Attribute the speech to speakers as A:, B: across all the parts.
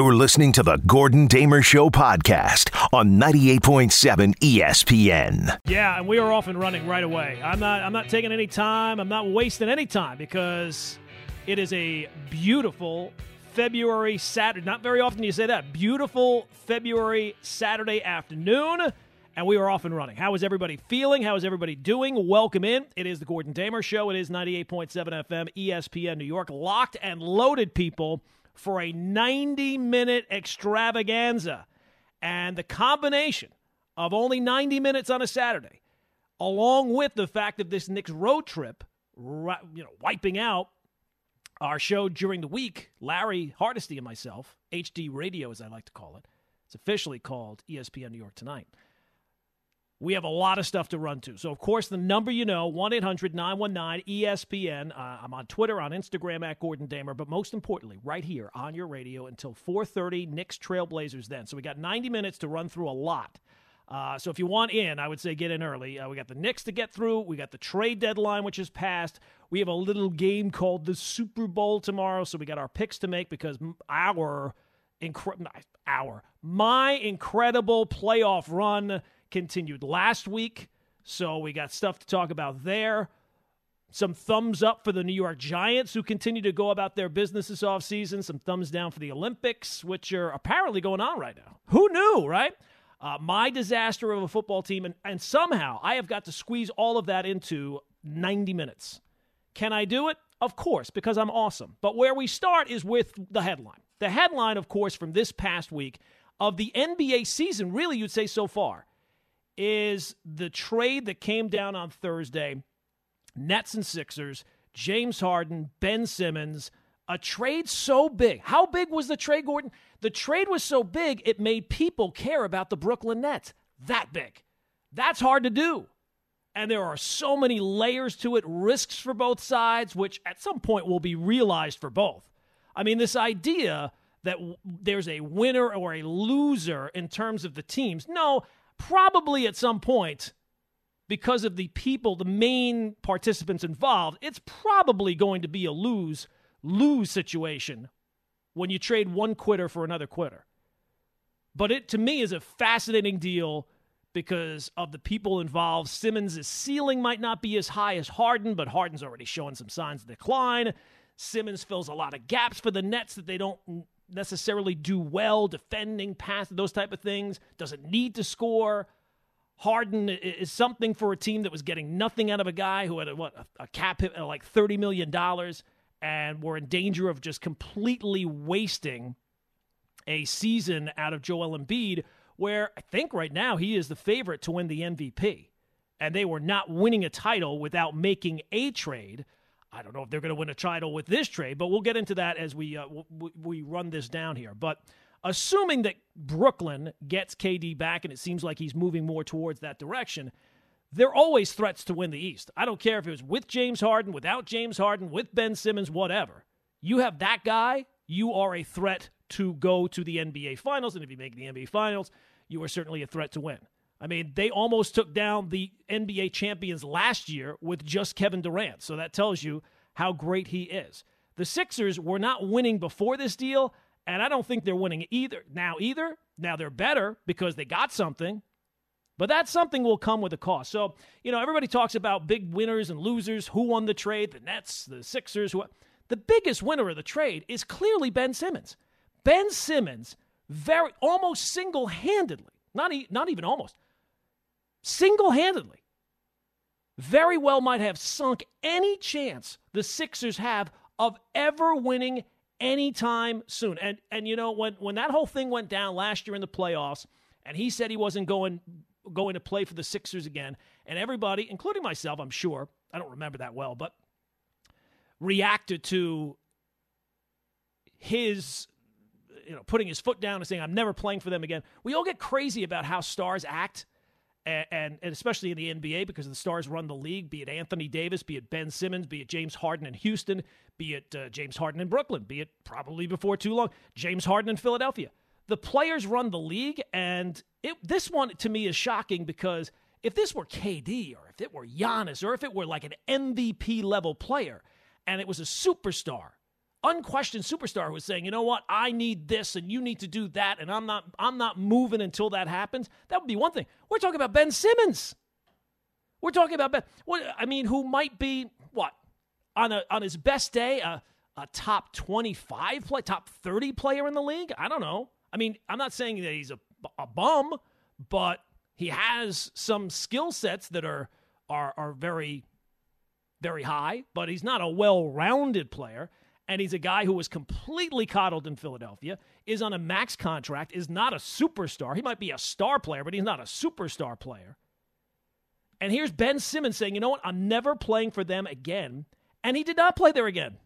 A: You're listening to the Gordon Damer Show podcast on 98.7 ESPN.
B: Yeah, and we are off and running right away. I'm not I'm not taking any time. I'm not wasting any time because it is a beautiful February Saturday. Not very often you say that. Beautiful February Saturday afternoon. And we are off and running. How is everybody feeling? How is everybody doing? Welcome in. It is the Gordon Damer Show. It is 98.7 FM, ESPN New York. Locked and loaded, people for a 90 minute extravaganza. And the combination of only 90 minutes on a Saturday, along with the fact of this Knicks road trip, you know, wiping out our show during the week, Larry Hardesty and myself, HD Radio as I like to call it. It's officially called ESPN New York Tonight. We have a lot of stuff to run to. So, of course, the number you know, 1 800 919 ESPN. Uh, I'm on Twitter, on Instagram at Gordon Damer, but most importantly, right here on your radio until 4.30, Knicks Trailblazers then. So, we got 90 minutes to run through a lot. Uh, so, if you want in, I would say get in early. Uh, we got the Knicks to get through. We got the trade deadline, which is passed. We have a little game called the Super Bowl tomorrow. So, we got our picks to make because our, incre- our, my incredible playoff run – continued last week. So we got stuff to talk about there. Some thumbs up for the New York Giants, who continue to go about their business this offseason. Some thumbs down for the Olympics, which are apparently going on right now. Who knew, right? Uh, my disaster of a football team. And, and somehow I have got to squeeze all of that into 90 minutes. Can I do it? Of course, because I'm awesome. But where we start is with the headline. The headline, of course, from this past week of the NBA season, really, you'd say so far, is the trade that came down on Thursday Nets and Sixers, James Harden, Ben Simmons. A trade so big. How big was the trade, Gordon? The trade was so big, it made people care about the Brooklyn Nets. That big. That's hard to do. And there are so many layers to it, risks for both sides, which at some point will be realized for both. I mean, this idea that there's a winner or a loser in terms of the teams. No, probably at some point, because of the people, the main participants involved, it's probably going to be a lose lose situation when you trade one quitter for another quitter. But it to me is a fascinating deal because of the people involved. Simmons' ceiling might not be as high as Harden, but Harden's already showing some signs of decline. Simmons fills a lot of gaps for the Nets that they don't necessarily do well defending, pass, those type of things. Doesn't need to score. Harden is something for a team that was getting nothing out of a guy who had a, what a, cap hit like thirty million dollars, and were in danger of just completely wasting a season out of Joel Embiid. Where I think right now he is the favorite to win the MVP, and they were not winning a title without making a trade. I don't know if they're going to win a title with this trade, but we'll get into that as we uh, w- we run this down here. But assuming that Brooklyn gets KD back, and it seems like he's moving more towards that direction, they're always threats to win the East. I don't care if it was with James Harden, without James Harden, with Ben Simmons, whatever. You have that guy, you are a threat to go to the NBA Finals, and if you make the NBA Finals, you are certainly a threat to win. I mean, they almost took down the NBA champions last year with just Kevin Durant. So that tells you how great he is. The Sixers were not winning before this deal, and I don't think they're winning either now either. Now they're better because they got something, but that something will come with a cost. So, you know, everybody talks about big winners and losers, who won the trade, the Nets, the Sixers, who the biggest winner of the trade is clearly Ben Simmons. Ben Simmons very almost single-handedly, not, e- not even almost, single handedly, very well might have sunk any chance the Sixers have of ever winning anytime soon. And and you know when when that whole thing went down last year in the playoffs, and he said he wasn't going going to play for the Sixers again, and everybody, including myself, I'm sure, I don't remember that well, but reacted to his you know putting his foot down and saying I'm never playing for them again. We all get crazy about how stars act and, and, especially in the NBA because the stars run the league, be it Anthony Davis, be it Ben Simmons, be it James Harden in Houston, be it uh, James Harden in Brooklyn, be it probably before too long, James Harden in Philadelphia. The players run the league, and it, this one to me is shocking because if this were KD or if it were Giannis or if it were like an MVP level player and it was a superstar, unquestioned superstar who was saying, "You know what? I need this and you need to do that and I'm not I'm not moving until that happens." That would be one thing. We're talking about Ben Simmons. We're talking about Ben what I mean, who might be what? On a on his best day, a a top 25 play, top 30 player in the league? I don't know. I mean, I'm not saying that he's a, a bum, but he has some skill sets that are are are very very high, but he's not a well-rounded player. And he's a guy who was completely coddled in Philadelphia, is on a max contract, is not a superstar. He might be a star player, but he's not a superstar player. And here's Ben Simmons saying, you know what? I'm never playing for them again. And he did not play there again.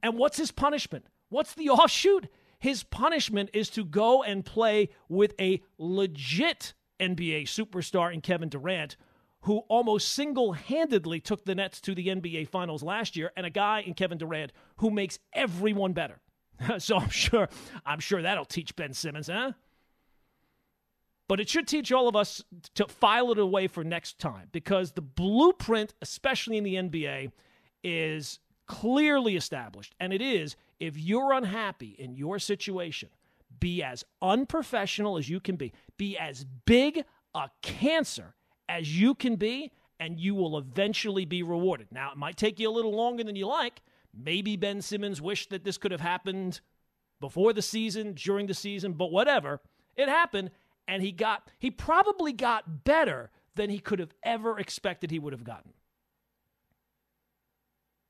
B: And what's his punishment? What's the offshoot? His punishment is to go and play with a legit NBA superstar in Kevin Durant, who almost single handedly took the Nets to the NBA Finals last year, and a guy in Kevin Durant who makes everyone better. so I'm sure, I'm sure that'll teach Ben Simmons, huh? But it should teach all of us to file it away for next time because the blueprint, especially in the NBA, is clearly established. And it is if you're unhappy in your situation, be as unprofessional as you can be, be as big a cancer as you can be, and you will eventually be rewarded. Now, it might take you a little longer than you like. Maybe Ben Simmons wished that this could have happened before the season, during the season, but whatever. It happened, and he got he probably got better than he could have ever expected he would have gotten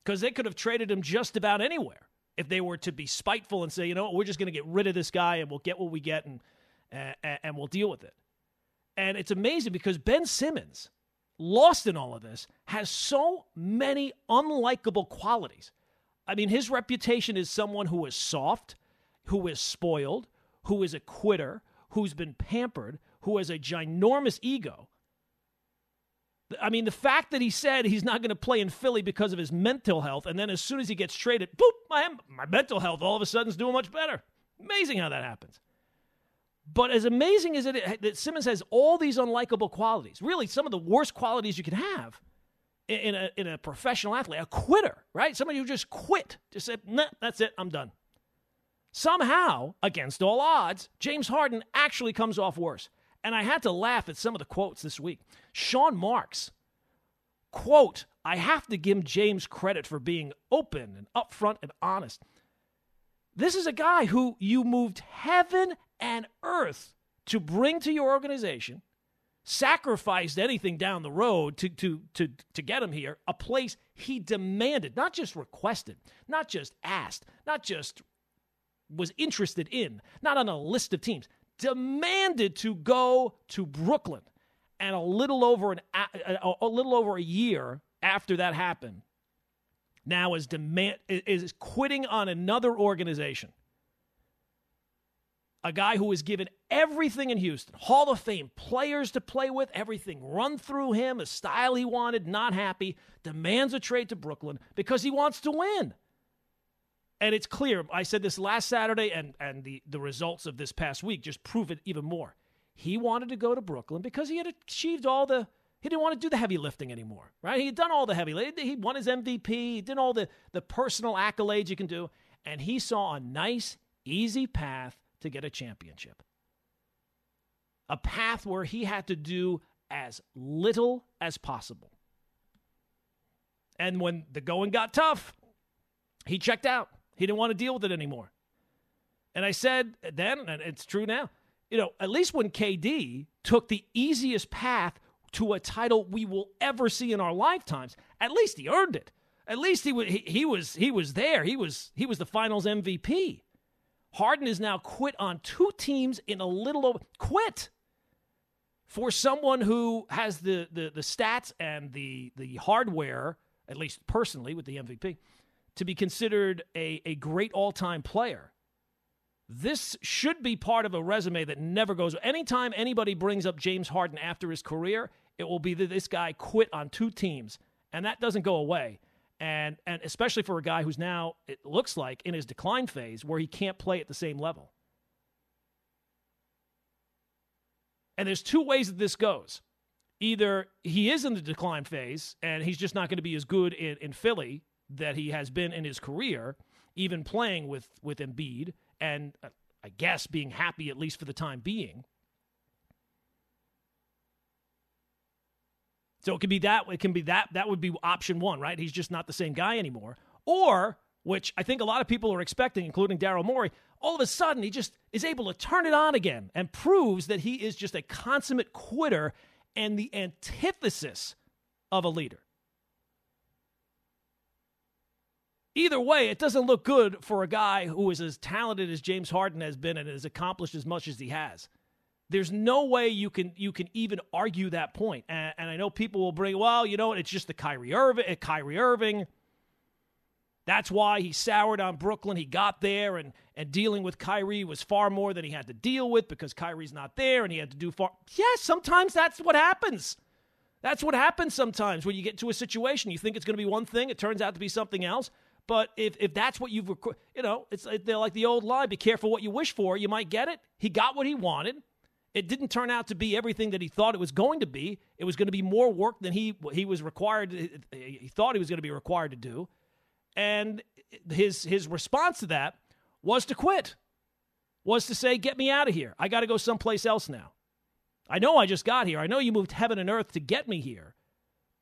B: because they could have traded him just about anywhere if they were to be spiteful and say, you know we're just going to get rid of this guy and we'll get what we get and, and, and we'll deal with it. And it's amazing because Ben Simmons, lost in all of this, has so many unlikable qualities. I mean, his reputation is someone who is soft, who is spoiled, who is a quitter, who's been pampered, who has a ginormous ego. I mean, the fact that he said he's not going to play in Philly because of his mental health, and then as soon as he gets traded, boop, my, my mental health all of a sudden is doing much better. Amazing how that happens. But as amazing as it is, that Simmons has all these unlikable qualities, really some of the worst qualities you can have in a, in a professional athlete, a quitter, right? Somebody who just quit, just said, nah, that's it, I'm done. Somehow, against all odds, James Harden actually comes off worse. And I had to laugh at some of the quotes this week. Sean Marks, quote, I have to give James credit for being open and upfront and honest. This is a guy who you moved heaven and earth to bring to your organization, sacrificed anything down the road to, to, to, to get him here, a place he demanded, not just requested, not just asked, not just was interested in, not on a list of teams demanded to go to Brooklyn. And a little over an a, a little over a year after that happened, now is demand is quitting on another organization. A guy who was given everything in Houston, Hall of Fame players to play with, everything run through him, a style he wanted, not happy, demands a trade to Brooklyn because he wants to win and it's clear. I said this last Saturday, and and the the results of this past week just prove it even more. He wanted to go to Brooklyn because he had achieved all the. He didn't want to do the heavy lifting anymore, right? He had done all the heavy. Lifting. He won his MVP. He did all the the personal accolades you can do, and he saw a nice, easy path to get a championship. A path where he had to do as little as possible. And when the going got tough, he checked out. He didn't want to deal with it anymore. And I said then, and it's true now, you know, at least when KD took the easiest path to a title we will ever see in our lifetimes, at least he earned it. At least he was he, he was he was there. He was he was the Finals MVP. Harden is now quit on two teams in a little over quit for someone who has the the, the stats and the the hardware, at least personally with the MVP, to be considered a, a great all time player. This should be part of a resume that never goes. Anytime anybody brings up James Harden after his career, it will be that this guy quit on two teams, and that doesn't go away. And and especially for a guy who's now it looks like in his decline phase where he can't play at the same level. And there's two ways that this goes. Either he is in the decline phase and he's just not going to be as good in, in Philly that he has been in his career, even playing with with Embiid, and uh, I guess being happy at least for the time being. So it could be that. It can be that. That would be option one, right? He's just not the same guy anymore. Or, which I think a lot of people are expecting, including Daryl Morey, all of a sudden he just is able to turn it on again and proves that he is just a consummate quitter and the antithesis of a leader. Either way, it doesn't look good for a guy who is as talented as James Harden has been and has accomplished as much as he has. There's no way you can you can even argue that point. And, and I know people will bring, well, you know, it's just the Kyrie Irving, uh, Kyrie Irving. That's why he soured on Brooklyn. He got there, and, and dealing with Kyrie was far more than he had to deal with because Kyrie's not there, and he had to do far. Yes, yeah, sometimes that's what happens. That's what happens sometimes when you get to a situation. You think it's going to be one thing, it turns out to be something else. But if, if that's what you've, you know, it's they're like the old line: be careful what you wish for. You might get it. He got what he wanted. It didn't turn out to be everything that he thought it was going to be. It was going to be more work than he he was required. He thought he was going to be required to do. And his his response to that was to quit. Was to say, "Get me out of here. I got to go someplace else now." I know I just got here. I know you moved heaven and earth to get me here,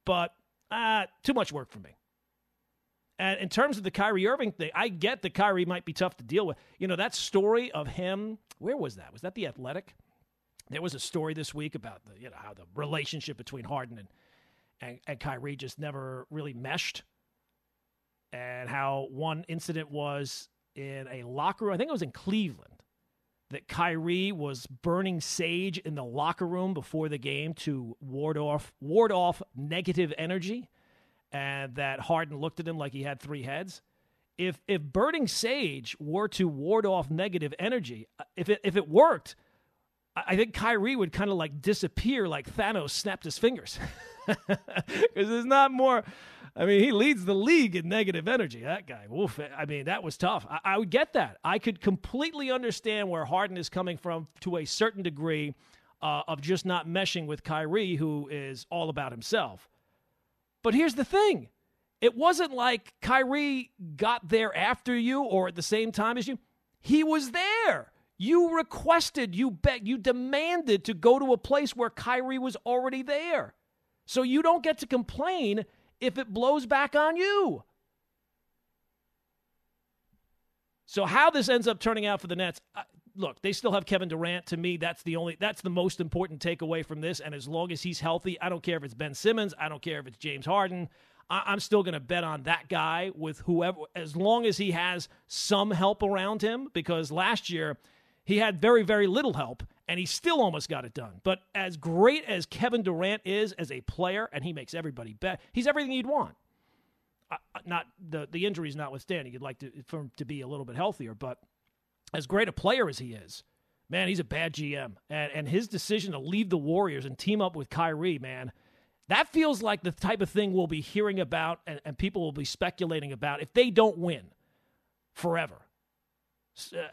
B: but uh, too much work for me. And in terms of the Kyrie Irving thing, I get that Kyrie might be tough to deal with. You know, that story of him, where was that? Was that the Athletic? There was a story this week about the, you know, how the relationship between Harden and, and, and Kyrie just never really meshed and how one incident was in a locker room. I think it was in Cleveland that Kyrie was burning sage in the locker room before the game to ward off ward off negative energy, and that Harden looked at him like he had three heads. If if burning sage were to ward off negative energy, uh, if it if it worked, I think Kyrie would kind of like disappear like Thanos snapped his fingers. Because there's not more I mean, he leads the league in negative energy. That guy, woof. I mean, that was tough. I, I would get that. I could completely understand where Harden is coming from to a certain degree uh, of just not meshing with Kyrie, who is all about himself. But here's the thing it wasn't like Kyrie got there after you or at the same time as you. He was there. You requested, you begged, you demanded to go to a place where Kyrie was already there. So you don't get to complain if it blows back on you. So how this ends up turning out for the Nets, look, they still have Kevin Durant. To me, that's the only that's the most important takeaway from this. And as long as he's healthy, I don't care if it's Ben Simmons, I don't care if it's James Harden. I, am still going to bet on that guy with whoever, as long as he has some help around him. Because last year he had very very little help, and he still almost got it done. But as great as Kevin Durant is as a player, and he makes everybody bet, he's everything you'd want. Uh, not the the injuries notwithstanding, you'd like to for him to be a little bit healthier. But as great a player as he is, man, he's a bad GM, and and his decision to leave the Warriors and team up with Kyrie, man. That feels like the type of thing we'll be hearing about and, and people will be speculating about if they don't win forever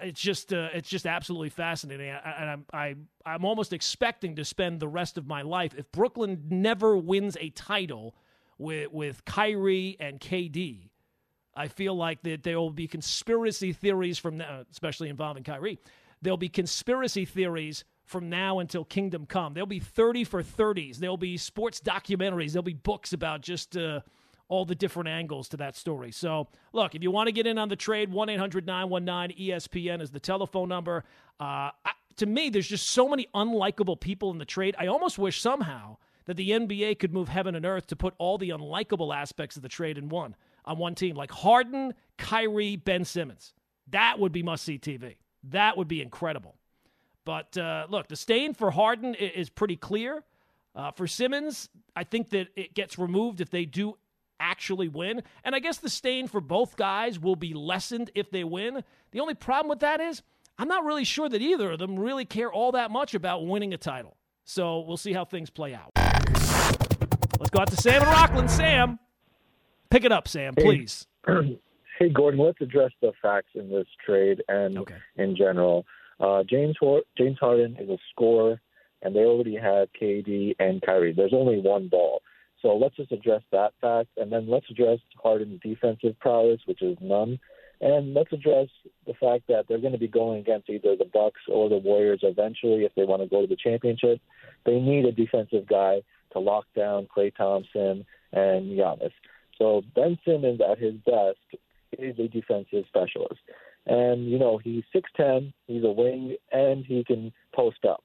B: it's just uh, it's just absolutely fascinating, and I'm I, I'm almost expecting to spend the rest of my life if Brooklyn never wins a title with with Kyrie and KD. I feel like that there will be conspiracy theories from now, especially involving Kyrie. There'll be conspiracy theories from now until Kingdom Come. There'll be 30 for 30s. There'll be sports documentaries. There'll be books about just. Uh, all the different angles to that story. So, look, if you want to get in on the trade, 1 800 919 ESPN is the telephone number. Uh, I, to me, there's just so many unlikable people in the trade. I almost wish somehow that the NBA could move heaven and earth to put all the unlikable aspects of the trade in one on one team, like Harden, Kyrie, Ben Simmons. That would be must see TV. That would be incredible. But uh, look, the stain for Harden is pretty clear. Uh, for Simmons, I think that it gets removed if they do actually win. And I guess the stain for both guys will be lessened if they win. The only problem with that is I'm not really sure that either of them really care all that much about winning a title. So we'll see how things play out. Let's go out to Sam and Rockland. Sam, pick it up, Sam, please.
C: Hey, hey Gordon, let's address the facts in this trade and okay. in general. Uh, James James Harden is a scorer, and they already have KD and Kyrie. There's only one ball. So let's just address that fact, and then let's address Harden's defensive prowess, which is none. And let's address the fact that they're going to be going against either the Bucks or the Warriors eventually if they want to go to the championship. They need a defensive guy to lock down Klay Thompson and Giannis. So Ben Simmons at his best is a defensive specialist. And, you know, he's 6'10, he's a wing, and he can post up.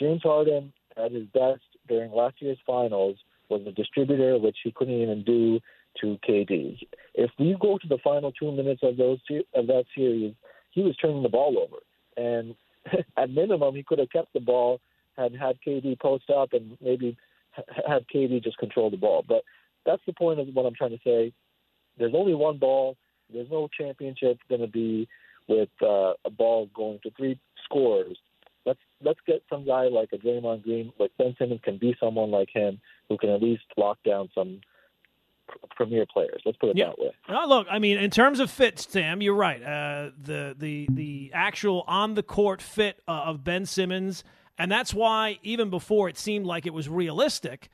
C: James Harden at his best during last year's finals was a distributor, which he couldn't even do to KD. If we go to the final two minutes of those of that series, he was turning the ball over, and at minimum, he could have kept the ball and had KD post up and maybe have KD just control the ball. But that's the point of what I'm trying to say. There's only one ball. There's no championship going to be with uh, a ball going to three scores. Let's get some guy like a Draymond Green, like Ben Simmons can be someone like him who can at least lock down some premier players. Let's put it yeah. that way.
B: look, I mean, in terms of fit, Sam, you're right. Uh, the the the actual on the court fit uh, of Ben Simmons, and that's why even before it seemed like it was realistic,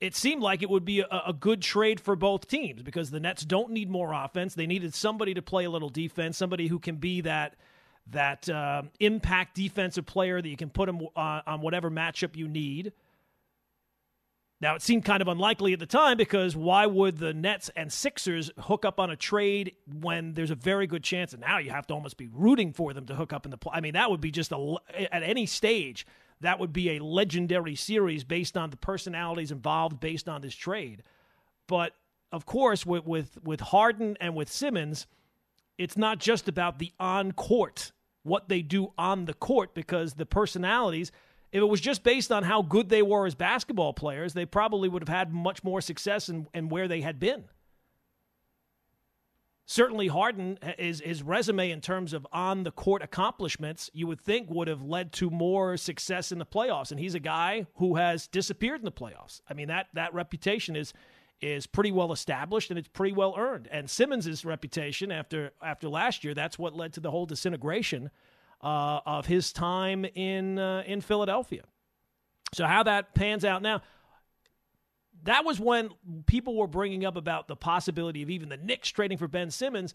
B: it seemed like it would be a, a, good trade for both teams because the Nets don't need more offense. They needed somebody to play a little defense, somebody who can be that that uh, impact defensive player that you can put him on, on whatever matchup you need. Now, it seemed kind of unlikely at the time because why would the Nets and Sixers hook up on a trade when there's a very good chance? And now you have to almost be rooting for them to hook up in the play. I mean, that would be just a, at any stage that would be a legendary series based on the personalities involved based on this trade. But of course, with with, with Harden and with Simmons, it's not just about the on court, what they do on the court, because the personalities. If it was just based on how good they were as basketball players, they probably would have had much more success in, in where they had been certainly Harden his his resume in terms of on the court accomplishments you would think would have led to more success in the playoffs and he's a guy who has disappeared in the playoffs. I mean that that reputation is is pretty well established and it's pretty well earned. And Simmons's reputation after after last year that's what led to the whole disintegration uh, of his time in uh, in Philadelphia. So how that pans out now that was when people were bringing up about the possibility of even the Knicks trading for Ben Simmons.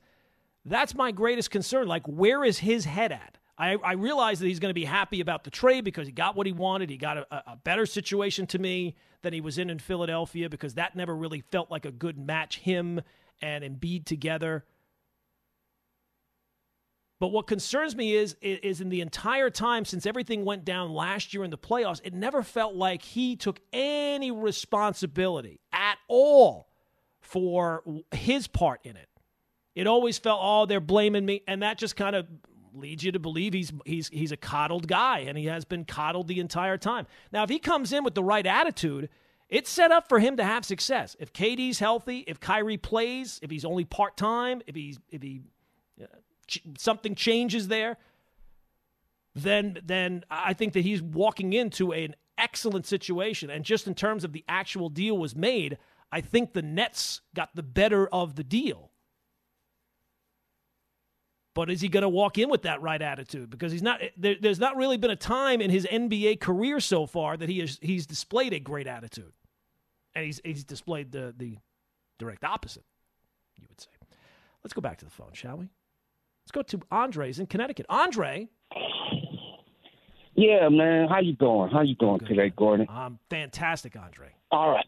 B: That's my greatest concern. Like, where is his head at? I, I realize that he's going to be happy about the trade because he got what he wanted. He got a, a better situation to me than he was in in Philadelphia because that never really felt like a good match, him and Embiid together. But what concerns me is is in the entire time since everything went down last year in the playoffs, it never felt like he took any responsibility at all for his part in it. It always felt, oh, they're blaming me, and that just kind of leads you to believe he's he's he's a coddled guy, and he has been coddled the entire time. Now, if he comes in with the right attitude, it's set up for him to have success. If KD's healthy, if Kyrie plays, if he's only part time, if he's if he uh, ch- something changes there, then then I think that he's walking into an excellent situation. And just in terms of the actual deal was made, I think the Nets got the better of the deal. But is he going to walk in with that right attitude? Because he's not. There, there's not really been a time in his NBA career so far that he has he's displayed a great attitude, and he's he's displayed the the direct opposite. You would say. Let's go back to the phone, shall we? Let's go to Andre's in Connecticut. Andre.
D: Yeah, man. How you doing? How you doing today, Gordon?
B: I'm fantastic, Andre.
D: All right.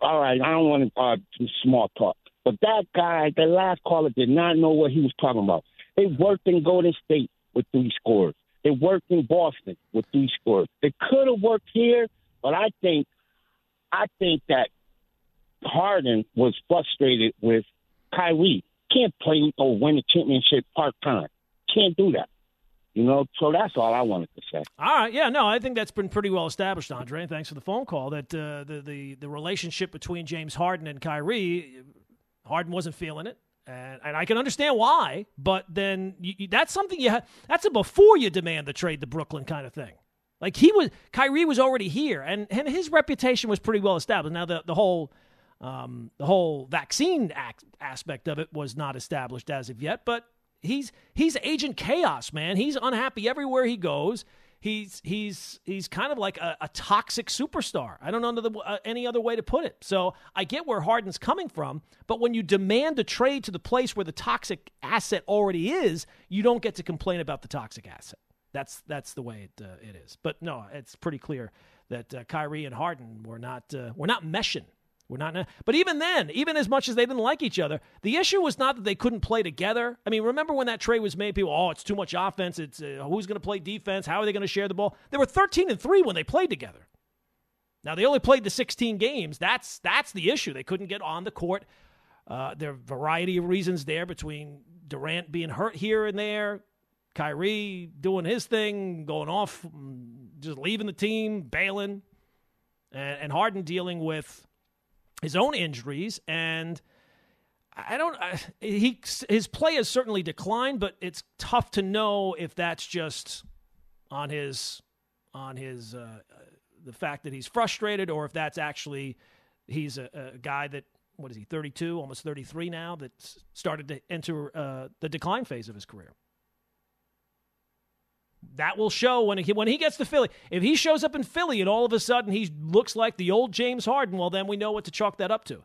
D: All right. I don't want to uh, small talk. But that guy, the last caller, did not know what he was talking about. They worked in Golden State with three scores. They worked in Boston with three scores. They could have worked here, but I think, I think that Harden was frustrated with Kyrie can't play or win a championship part time. Can't do that. You know, so that's all I wanted to say.
B: All right, yeah, no, I think that's been pretty well established, Andre. Thanks for the phone call. That uh, the the the relationship between James Harden and Kyrie, Harden wasn't feeling it, and, and I can understand why. But then you, you, that's something you ha- that's a before you demand the trade to Brooklyn kind of thing. Like he was, Kyrie was already here, and and his reputation was pretty well established. Now the the whole um, the whole vaccine act- aspect of it was not established as of yet, but he's he's Agent Chaos, man. He's unhappy everywhere he goes. He's he's he's kind of like a, a toxic superstar. I don't know the, uh, any other way to put it. So I get where Harden's coming from, but when you demand a trade to the place where the toxic asset already is, you don't get to complain about the toxic asset. That's that's the way it uh, it is. But no, it's pretty clear that uh, Kyrie and Harden were not uh, were not meshing we're not. But even then, even as much as they didn't like each other, the issue was not that they couldn't play together. I mean, remember when that trade was made? People, oh, it's too much offense. It's uh, who's going to play defense? How are they going to share the ball? They were 13 and three when they played together. Now they only played the 16 games. That's that's the issue. They couldn't get on the court. Uh, there are a variety of reasons there between Durant being hurt here and there, Kyrie doing his thing, going off, just leaving the team, bailing, and, and Harden dealing with his own injuries and I don't. He his play has certainly declined, but it's tough to know if that's just on his on his uh, the fact that he's frustrated, or if that's actually he's a, a guy that what is he 32, almost 33 now that started to enter uh, the decline phase of his career. That will show when he when he gets to Philly. If he shows up in Philly and all of a sudden he looks like the old James Harden, well, then we know what to chalk that up to.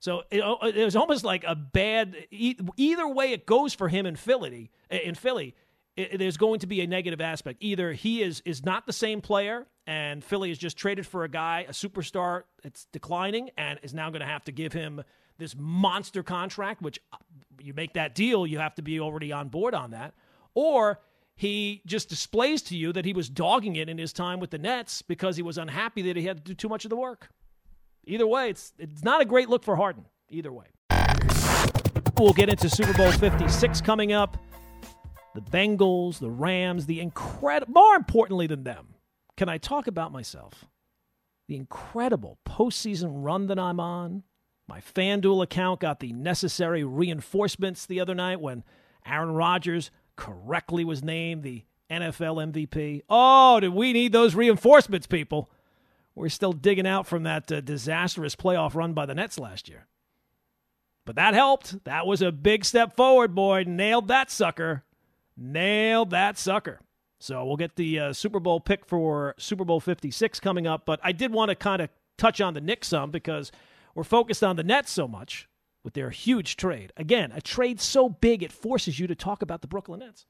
B: So it, it was almost like a bad. Either way it goes for him in Philly, in Philly, it, there's going to be a negative aspect. Either he is is not the same player, and Philly has just traded for a guy, a superstar it's declining, and is now going to have to give him this monster contract. Which uh, you make that deal, you have to be already on board on that, or he just displays to you that he was dogging it in his time with the Nets because he was unhappy that he had to do too much of the work. Either way, it's it's not a great look for Harden. Either way. We'll get into Super Bowl 56 coming up. The Bengals, the Rams, the incredible more importantly than them, can I talk about myself? The incredible postseason run that I'm on. My FanDuel account got the necessary reinforcements the other night when Aaron Rodgers correctly was named the NFL MVP. Oh, did we need those reinforcements, people? We're still digging out from that uh, disastrous playoff run by the Nets last year. But that helped. That was a big step forward, boy. Nailed that sucker. Nailed that sucker. So we'll get the uh, Super Bowl pick for Super Bowl 56 coming up. But I did want to kind of touch on the Knicks some because we're focused on the Nets so much with their huge trade. Again, a trade so big it forces you to talk about the Brooklyn Nets.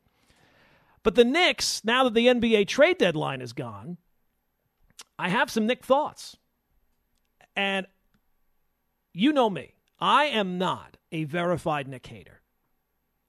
B: But the Knicks, now that the NBA trade deadline is gone, I have some Nick thoughts. And you know me, I am not a verified Knick hater.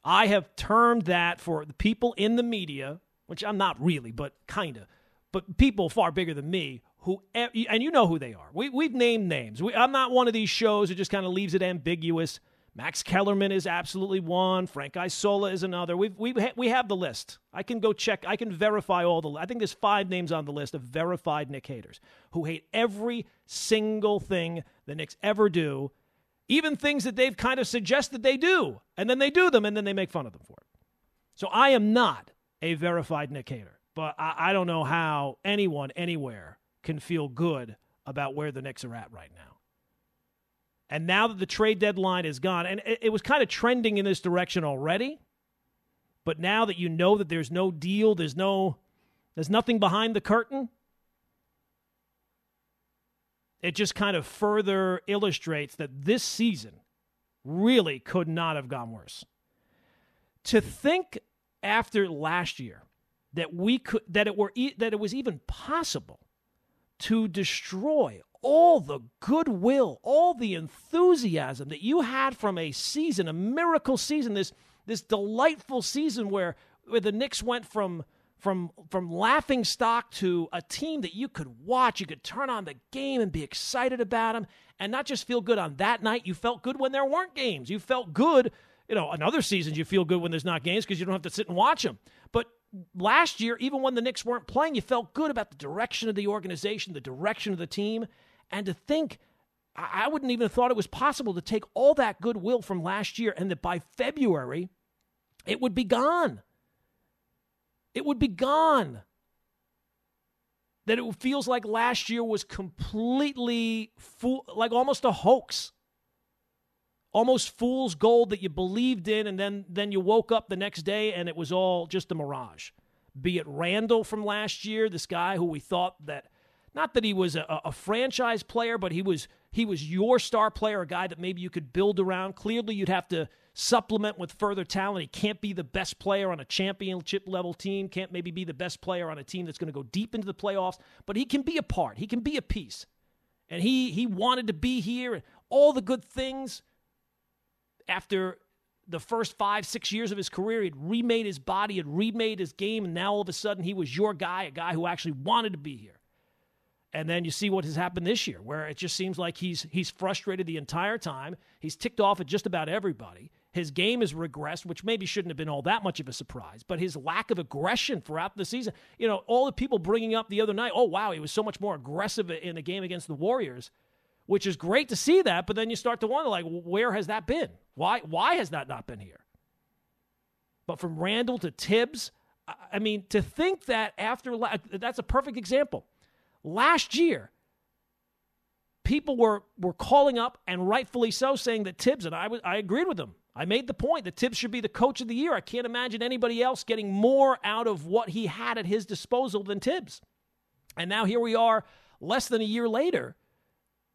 B: I have termed that for the people in the media, which I'm not really, but kind of, but people far bigger than me who and you know who they are. We we've named names. We, I'm not one of these shows that just kind of leaves it ambiguous. Max Kellerman is absolutely one. Frank Isola is another. We've, we we have the list. I can go check. I can verify all the. I think there's five names on the list of verified Knick haters who hate every single thing the Knicks ever do, even things that they've kind of suggested they do, and then they do them, and then they make fun of them for it. So I am not a verified Knick hater, but I, I don't know how anyone anywhere can feel good about where the Knicks are at right now. And now that the trade deadline is gone, and it, was kind of trending in this direction already, but now that you know that there's no deal, there's no there's nothing behind the curtain, it just kind of further illustrates that this season really could not have gone worse. To think after last year that we could that it were that it was even possible to destroy all the goodwill, all the enthusiasm that you had from a season, a miracle season, this this delightful season where where the Knicks went from from from laughing stock to a team that you could watch, you could turn on the game and be excited about them, and not just feel good on that night. You felt good when there weren't games. You felt good, you know. In other seasons, you feel good when there's not games because you don't have to sit and watch them. But last year, even when the Knicks weren't playing, you felt good about the direction of the organization, the direction of the team. And to think, I wouldn't even have thought it was possible to take all that goodwill from last year and that by February, it would be gone. It would be gone. That it feels like last year was completely fool, like almost a hoax almost fool's gold that you believed in and then then you woke up the next day and it was all just a mirage be it Randle from last year, this guy who we thought that not that he was a, a, franchise player, but he was he was your star player, a guy that maybe you could build around. Clearly, you'd have to supplement with further talent. He can't be the best player on a championship level team, can't maybe be the best player on a team that's going to go deep into the playoffs, but he can be a part. He can be a piece. And he he wanted to be here and all the good things after the first five, six years of his career, he'd remade his body, had remade his game, and now all of a sudden he was your guy, a guy who actually wanted to be here. And then you see what has happened this year, where it just seems like he's he's frustrated the entire time. He's ticked off at just about everybody. His game has regressed, which maybe shouldn't have been all that much of a surprise. But his lack of aggression throughout the season, you know, all the people bringing up the other night, oh wow, he was so much more aggressive in the game against the Warriors, which is great to see that. But then you start to wonder, like, where has that been? Why why has that not been here? But from Randle to Thibs, I mean, to think that after that's a perfect example Last year, people were were calling up and rightfully so saying that Thibs and I was I agreed with them. I made the point that Thibs should be the coach of the year. I can't imagine anybody else getting more out of what he had at his disposal than Thibs. And now here we are less than a year later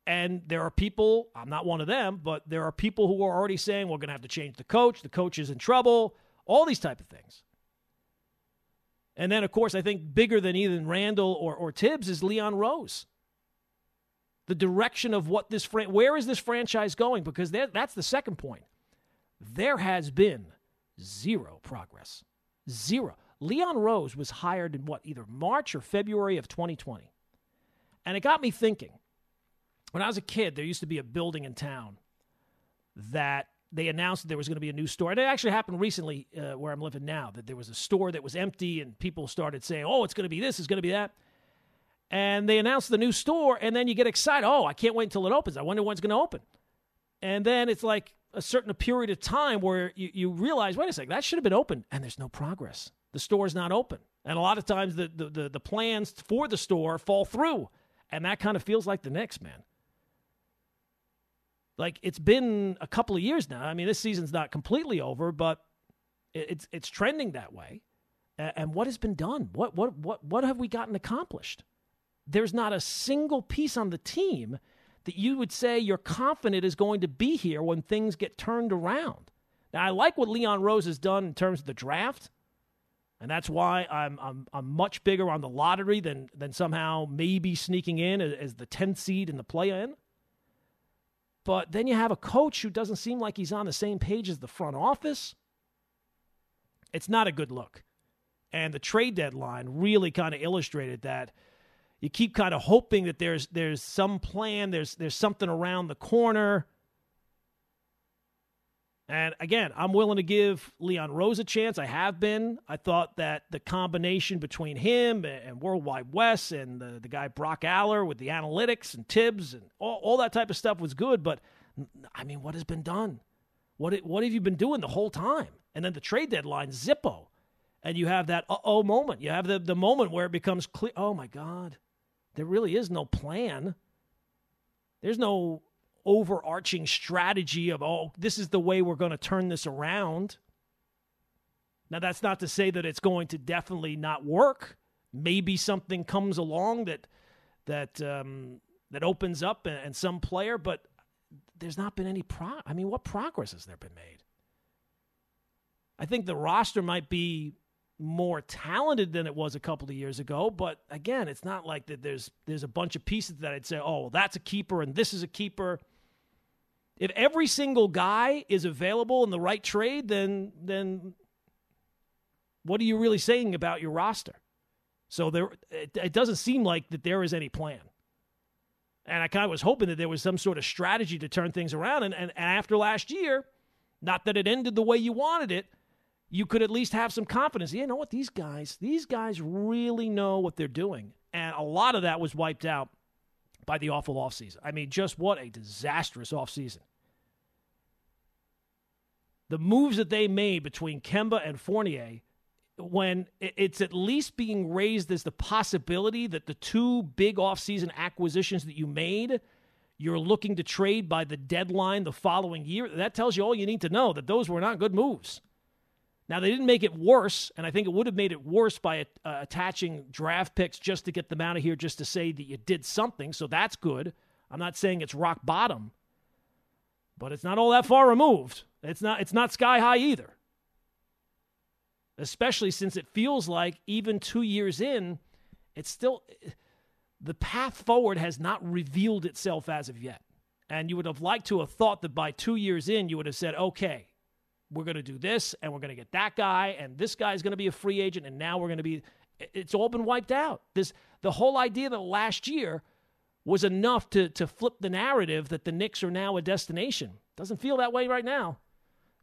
B: and there are people, I'm not one of them, but there are people who are already saying we're going to have to change the coach, the coach is in trouble, all these type of things. And then, of course, I think bigger than even Randle or, or Thibs is Leon Rose. The direction of what this fran- where is this franchise going? Because that's the second point. There has been zero progress. Zero. Leon Rose was hired in what, either March or February of 2020. And it got me thinking. When I was a kid, there used to be a building in town that they announced that there was going to be a new store. And it actually happened recently uh, where I'm living now that there was a store that was empty and people started saying, oh, it's going to be this, it's going to be that. And they announced the new store, and then you get excited. Oh, I can't wait until it opens. I wonder when it's going to open. And then it's like a certain period of time where you, you realize, wait a second, that should have been open, and there's no progress. The store is not open. And a lot of times the, the, the, the plans for the store fall through. And that kind of feels like the Knicks, man. Like it's been a couple of years now. I mean, this season's not completely over, but it's it's trending that way. And what has been done? What what what what have we gotten accomplished? There's not a single piece on the team that you would say you're confident is going to be here when things get turned around. Now, I like what Leon Rose has done in terms of the draft, and that's why I'm I'm, I'm much bigger on the lottery than than somehow maybe sneaking in as, the 10th seed in the play-in. But then you have a coach who doesn't seem like he's on the same page as the front office. It's not a good look. And the trade deadline really kind of illustrated that. You keep kind of hoping that there's there's some plan, there's there's something around the corner. And again, I'm willing to give Leon Rose a chance. I have been. I thought that the combination between him and Worldwide Wes and the, the guy Brock Aller with the analytics and Thibs and all, all that type of stuff was good. But I mean, what has been done? What what have you been doing the whole time? And then the trade deadline, Zippo, and you have that uh oh moment. You have the the moment where it becomes clear. Oh my God, there really is no plan. There's no overarching strategy of, oh, this is the way we're going to turn this around. Now, that's not to say that it's going to definitely not work. Maybe something comes along that that um, that opens up and, and some player, but there's not been any pro. I mean, what progress has there been made? I think the roster might be more talented than it was a couple of years ago, but again, it's not like that. There's there's a bunch of pieces that I'd say, oh, well, that's a keeper and this is a keeper. If every single guy is available in the right trade, then then what are you really saying about your roster? So there, it, it doesn't seem like that there is any plan. And I kind of was hoping that there was some sort of strategy to turn things around. And, and, and after last year, not that it ended the way you wanted it, you could at least have some confidence. You know what? These guys, these guys really know what they're doing. And a lot of that was wiped out by the awful offseason. I mean, just what a disastrous offseason. The moves that they made between Kemba and Fournier, when it's at least being raised as the possibility that the two big offseason acquisitions that you made, you're looking to trade by the deadline the following year, that tells you all you need to know that those were not good moves. Now, they didn't make it worse, and I think it would have made it worse by uh, attaching draft picks just to get them out of here, just to say that you did something. So that's good. I'm not saying it's rock bottom, but it's not all that far removed. It's not, it's not sky high either. Especially since it feels like even two years in, it's still the path forward has not revealed itself as of yet. And you would have liked to have thought that by two years in, you would have said, okay, we're going to do this and we're going to get that guy and this guy is going to be a free agent and now we're going to be it's all been wiped out. This the whole idea that last year was enough to to flip the narrative that the Knicks are now a destination. Doesn't feel that way right now.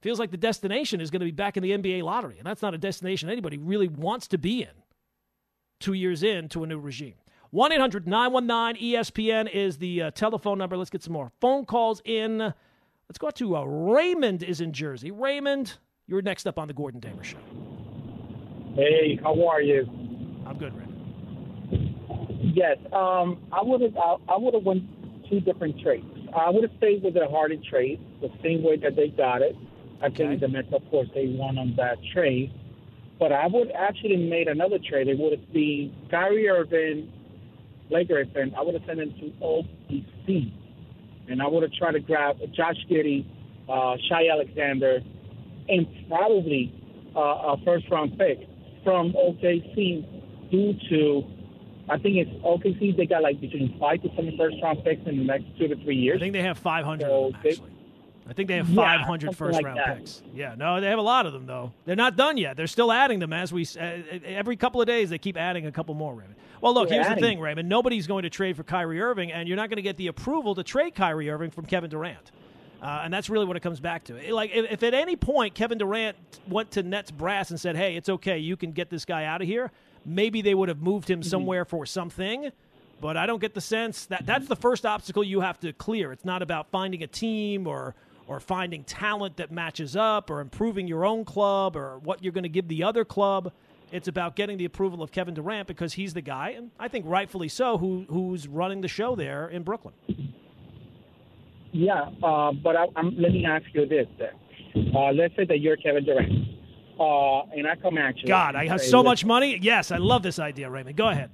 B: Feels like the destination is going to be back in the NBA lottery and that's not a destination anybody really wants to be in 2 years into a new regime. 1-800-919-ESPN is the uh, telephone number. Let's get some more phone calls in Let's go to uh, Raymond is in Jersey. Raymond, you're next up on the Gordon Damer Show.
E: Hey, how are you?
B: I'm good, Raymond.
E: Yes, um, I would have. I, I would have went two different trades. I would have stayed with the Harden trade, the same way that they got it. I okay. think the Nets, of course, they won on that trade. But I would actually made another trade. It would have been Kyrie Irving, Blake Griffin. I would have sent him to OKC and I would have tried to grab Josh Giddey, uh, Shai Alexander, and probably uh, a first round pick from OKC due to I think it's OKC. They got like between five to seven first round picks in the next two to three years.
B: I think they have 500 so actually. I think they have 500 yeah, first like round that. picks. Yeah, no, they have a lot of them though. They're not done yet. They're still adding them as we uh, every couple of days. They keep adding a couple more. Raymond. Well, look, They're here's adding. the thing, Raymond. Nobody's going to trade for Kyrie Irving, and you're not going to get the approval to trade Kyrie Irving from Kevin Durant. Uh, and that's really what it comes back to. Like, if, if, at any point Kevin Durant went to Nets brass and said, "Hey, it's okay, you can get this guy out of here," maybe they would have moved him mm-hmm. somewhere for something. But I don't get the sense that that's the first obstacle you have to clear. It's not about finding a team or or finding talent that matches up or improving your own club or what you're going to give the other club. It's about getting the approval of Kevin Durant because he's the guy, and I think rightfully so, who who's running the show there in Brooklyn.
E: Yeah, uh, but I, let me ask you this. Uh, let's say that you're Kevin Durant, uh, and I come at you.
B: God, I have so much money. Yes, I love this idea, Raymond. Go ahead.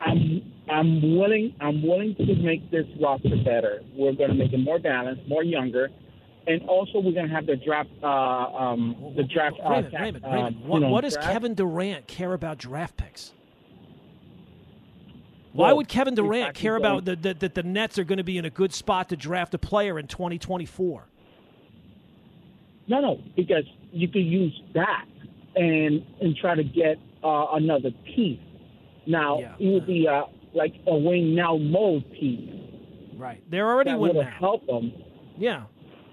E: I'm I'm willing I'm willing to make this roster better. We're going to make it more balanced, more younger and also we're going to have the draft. Uh, um, the draft. Uh,
B: Raymond, Raymond, uh, Raymond. What, know, what does draft? Kevin Durant care about draft picks? Why would Kevin Durant exactly care about that the, the, the Nets are going to be in a good spot to draft a player in 2024?
E: No, no, because you could use that and and try to get uh, another piece. Now yeah. it would be uh, like a win now mold piece.
B: Right, they're already
E: that
B: would
E: help them.
B: Yeah,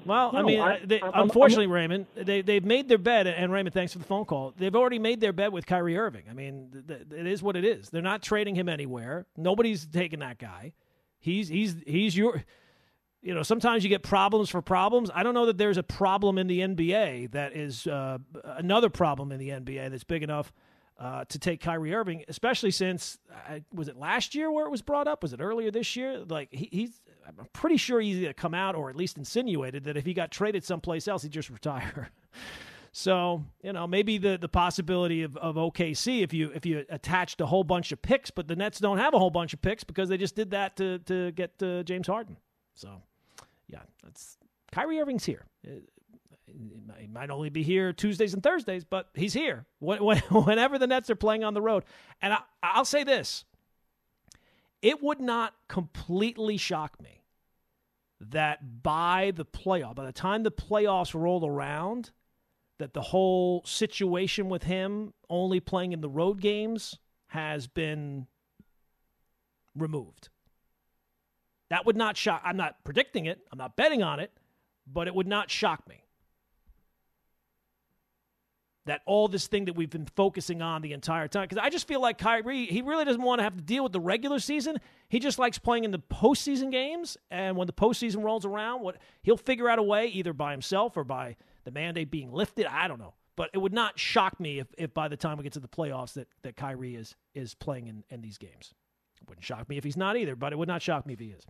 B: well, no, I mean, I, they, I'm, unfortunately, Raymond, they they've made their bed, and Raymond, thanks for the phone call. They've already made their bed with Kyrie Irving. I mean, th- th- it is what it is. They're not trading him anywhere. Nobody's taking that guy. He's he's he's your. You know, sometimes you get problems for problems. I don't know that there's a problem in the NBA that is uh, another problem in the NBA that's big enough uh, to take Kyrie Irving, especially since uh, was it last year where it was brought up? Was it earlier this year? Like he, he's I'm pretty sure he's going to come out or at least insinuated that if he got traded someplace else, he'd just retire. so you know maybe the the possibility of, of OKC if you if you attached a whole bunch of picks, but the Nets don't have a whole bunch of picks because they just did that to to get uh, James Harden. So yeah, that's Kyrie Irving's here. He might only be here Tuesdays and Thursdays, but he's here whenever the Nets are playing on the road. And I, I'll say this it would not completely shock me that by the playoff, by the time the playoffs roll around, that the whole situation with him only playing in the road games has been removed. That would not shock. I'm not predicting it. I'm not betting on it, but it would not shock me that all this thing that we've been focusing on the entire time. Because I just feel like Kyrie, he really doesn't want to have to deal with the regular season. He just likes playing in the postseason games. And when the postseason rolls around, what he'll figure out a way, either by himself or by the mandate being lifted. I don't know. But it would not shock me if, if by the time we get to the playoffs that, that Kyrie is is playing in, in these games. It wouldn't shock me if he's not either, but it would not shock me if he is.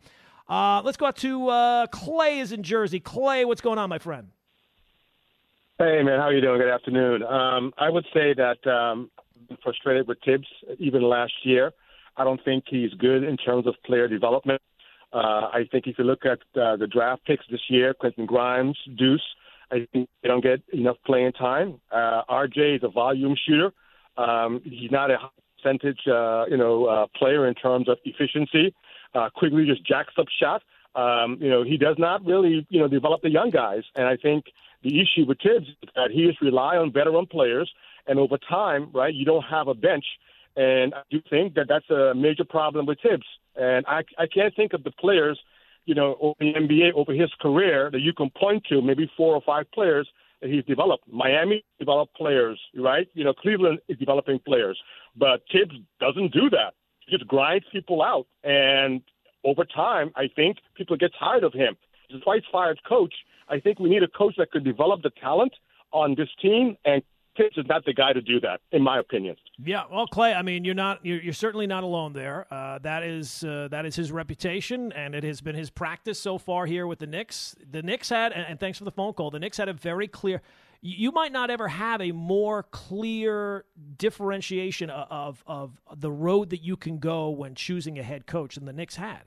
B: Uh, let's go out to uh, Clay is in Jersey. Clay, what's going on, my friend?
F: Hey man, how are you doing? Good afternoon. Um, I would say that um, frustrated with Thibs even last year. I don't think he's good in terms of player development. Uh, I think if you look at uh, the draft picks this year, Quentin Grimes, Deuce, I think they don't get enough playing time. Uh, RJ is a volume shooter. Um, he's not a high percentage, uh, you know, uh, player in terms of efficiency. Uh, Quickley just jacks up shot. Um, you know, he does not really, you know, develop the young guys. And I think the issue with Thibs is that he just rely on veteran players, and over time, right, you don't have a bench. And I do think that that's a major problem with Thibs. And I, I can't think of the players, you know, over the NBA over his career that you can point to, maybe four or five players that he's developed. Miami developed players, right? You know, Cleveland is developing players, but Thibs doesn't do that. He just grinds people out, and over time, I think people get tired of him. He's a twice fired coach. I think we need a coach that could develop the talent on this team, and Thibs is not the guy to do that, in my opinion.
B: Yeah, well, Clay, I mean, you're not you're, you're certainly not alone there. Uh, that is uh, that is his reputation, and it has been his practice so far here with the Knicks. The Knicks had, and, and thanks for the phone call. The Knicks had a very clear. You might not ever have a more clear differentiation of, of, of the road that you can go when choosing a head coach than the Knicks had.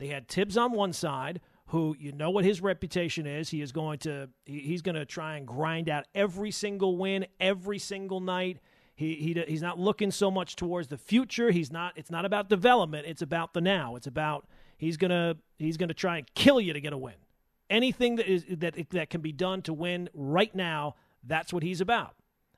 B: They had Thibs on one side, who you know what his reputation is. He is going to he's going to try and grind out every single win every single night. He, he he's not looking so much towards the future. He's not. It's not about development. It's about the now. It's about he's gonna he's gonna try and kill you to get a win. Anything that is that that can be done to win right now. That's what he's about.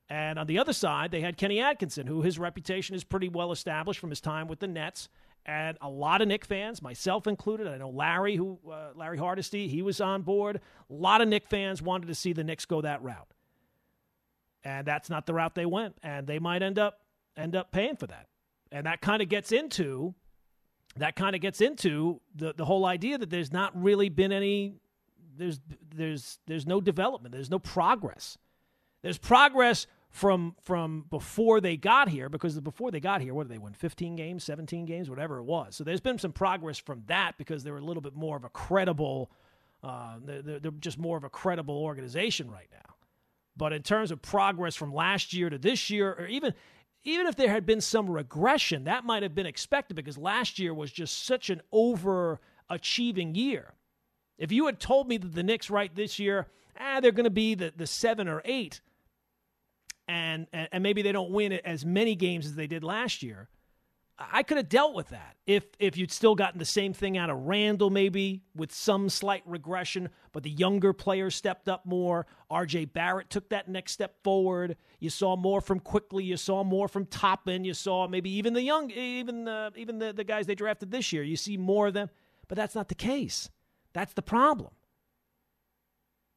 B: And on the other side, they had Kenny Atkinson, who his reputation is pretty well established from his time with the Nets and a lot of Knick fans, myself included. I know Larry, who uh, Larry Hardesty, he was on board. A lot of Knick fans wanted to see the Knicks go that route, and that's not the route they went, and they might end up end up paying for that. And that kind of gets into that kind of gets into the the whole idea that there's not really been any there's there's there's no development, there's no progress. There's progress from from before they got here because before they got here what did they win 15 games 17 games whatever it was. So there's been some progress from that because they're a little bit more of a credible uh, they're, they're just more of a credible organization right now. But in terms of progress from last year to this year or even even if there had been some regression that might have been expected because last year was just such an overachieving year. If you had told me that the Knicks right this year ah they're going to be the, the seven or eight and and maybe they don't win as many games as they did last year. I could have dealt with that if if you'd still gotten the same thing out of Randle, maybe with some slight regression, but the younger players stepped up more. R.J. Barrett took that next step forward. You saw more from Quickley. You saw more from Toppin. You saw maybe even the young, even the even the, the guys they drafted this year. You see more of them, but that's not the case. That's the problem.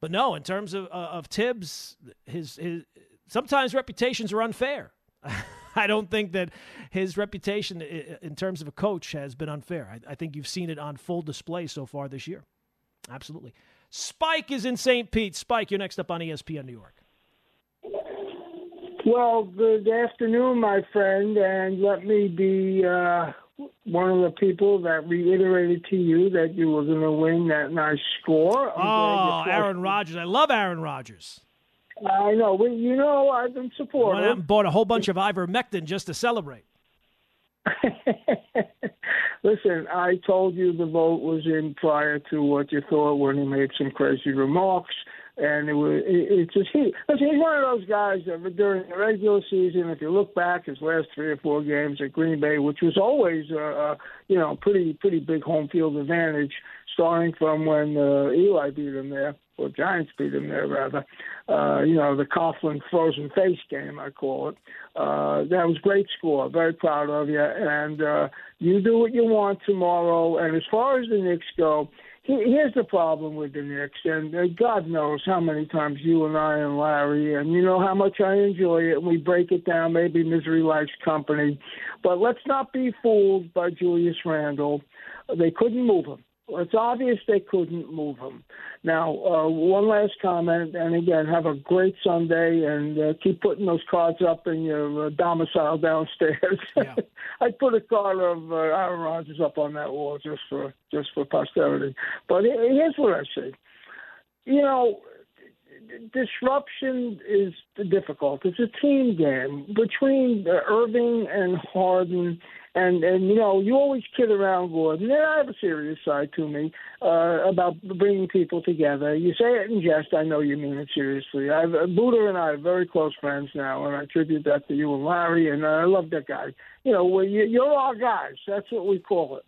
B: But no, in terms of of Thibs, his his sometimes reputations are unfair. I don't think that his reputation in terms of a coach has been unfair. I, I, think you've seen it on full display so far this year. Absolutely. Spike is in St. Pete. Spike, you're next up on ESPN New York.
G: Well, good afternoon, my friend, and let me be uh, one of the people that reiterated to you that you were going to win that nice score.
B: I'm oh, Aaron Rodgers. I love Aaron Rodgers.
G: I know. We, you know, I've been supportive.
B: I bought a whole bunch of ivermectin just to celebrate.
G: Listen, I told you the vote was in prior to what you thought when he made some crazy remarks, and it was it, it's just he. Listen, he's one of those guys that during the regular season, if you look back his last three or four games at Green Bay, which was always a, a you know pretty pretty big home field advantage, starting from when uh, Eli beat him there or Giants beat him there rather. Uh, you know, the Coughlin frozen face game, I call it. Uh, that was great score. Very proud of you. And uh, you do what you want tomorrow. And as far as the Knicks go, here's the problem with the Knicks, and uh, God knows how many times you and I and Larry, and you know how much I enjoy it, and we break it down. Maybe misery likes company, but let's not be fooled by Julius Randle. They couldn't move him. It's obvious they couldn't move him. Now, uh, one last comment, and again, have a great Sunday, and uh, keep putting those cards up in your uh, domicile downstairs. Yeah. I'd put a card of uh, Aaron Rodgers up on that wall just for just for posterity. But here's what I say. You know, disruption is difficult. It's a team game between uh, Irving and Harden and and you know you always kid around Gordon. And I have a serious side to me uh, about bringing people together. You say it in jest. I know you mean it seriously. I've uh, Buddha and I are very close friends now, and I attribute that to you and Larry. And I love that guy. You know, well, you, you're our guys. That's what we call it.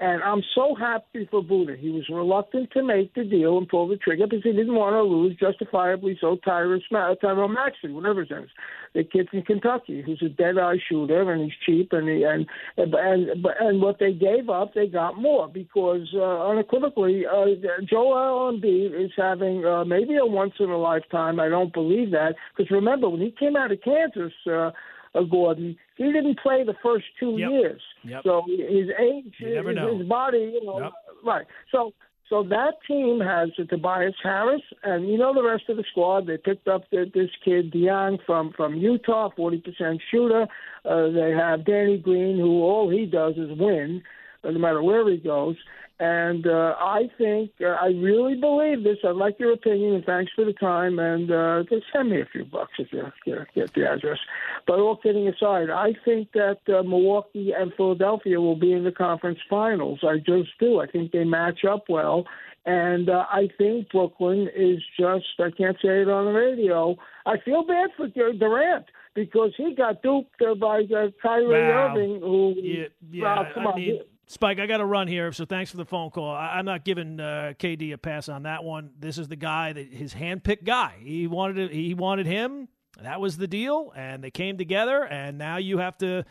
G: And I'm so happy for Buddha. He was reluctant to make the deal and pull the trigger because he didn't want to lose, justifiably so, Tyrese, Tyrell Maxey, whatever his name is, the kid from Kentucky, who's a dead-eye shooter and he's cheap and he, and and and, and what they gave up, they got more because uh, unequivocally, uh, Joel Embiid is having uh, maybe a once in a lifetime. I don't believe that because remember when he came out of Kansas. Uh, Uh, Gordon. He didn't play the first two
B: yep.
G: years,
B: yep.
G: so his age, his, his, body, you know,
B: yep.
G: right. So so that team has uh, Tobias Harris, and you know the rest of the squad. They picked up the, this kid Dieng from from Utah, forty percent shooter. Uh, they have Danny Green, who all he does is win, uh, no matter where he goes. And uh, I think, uh, I really believe this. I'd like your opinion, and thanks for the time. And uh, just send me a few bucks if you get, get the address. But all kidding aside, I think that uh, Milwaukee and Philadelphia will be in the conference finals. I just do. I think they match up well. And uh, I think Brooklyn is just, I can't say it on the radio. I feel bad for Durant because he got duped by uh, Kyrie
B: wow.
G: Irving, who,
B: yeah, yeah,
G: come
B: I
G: on.
B: Mean, Spike, I got to run here, so thanks for the phone call. I, am not giving uh, KD a pass on that one. This is the guy that his handpicked guy. He wanted to, he wanted him. That was the deal, and they came together. And now you have to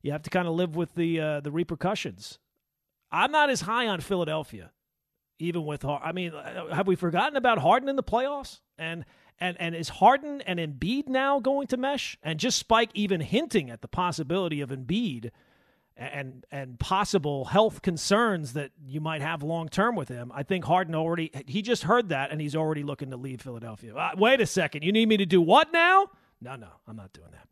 B: you have to kind of live with the uh, the repercussions. I'm not as high on Philadelphia, even with I mean, uh, have we forgotten about Harden in the playoffs? And and and is Harden and Embiid now going to mesh? And just Spike even hinting at the possibility of Embiid and and possible health concerns that you might have long term with him. I think Harden already he just heard that and he's already looking to leave Philadelphia. Uh, wait a second, you need me to do what now? No, no, I'm not doing that.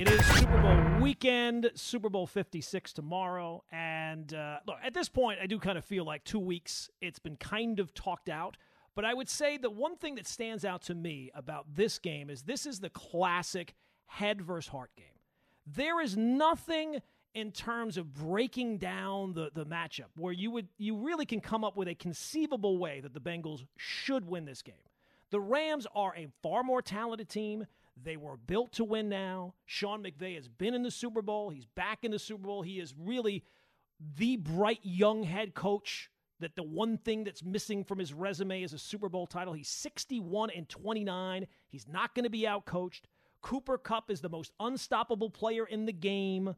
B: It is Super Bowl weekend, Super Bowl 56 tomorrow, and uh, look at this point, I do kind of feel like two weeks. It's been kind of talked out. But I would say the one thing that stands out to me about this game is this is the classic head versus heart game. There is nothing in terms of breaking down the, the matchup where you would you really can come up with a conceivable way that the Bengals should win this game. The Rams are a far more talented team. They were built to win now. Sean McVay has been in the Super Bowl. He's back in the Super Bowl. He is really the bright young head coach that the one thing that's missing from his resume is a Super Bowl title. He's 61 and 29. He's not going to be outcoached. Cooper Kupp is the most unstoppable player in the game.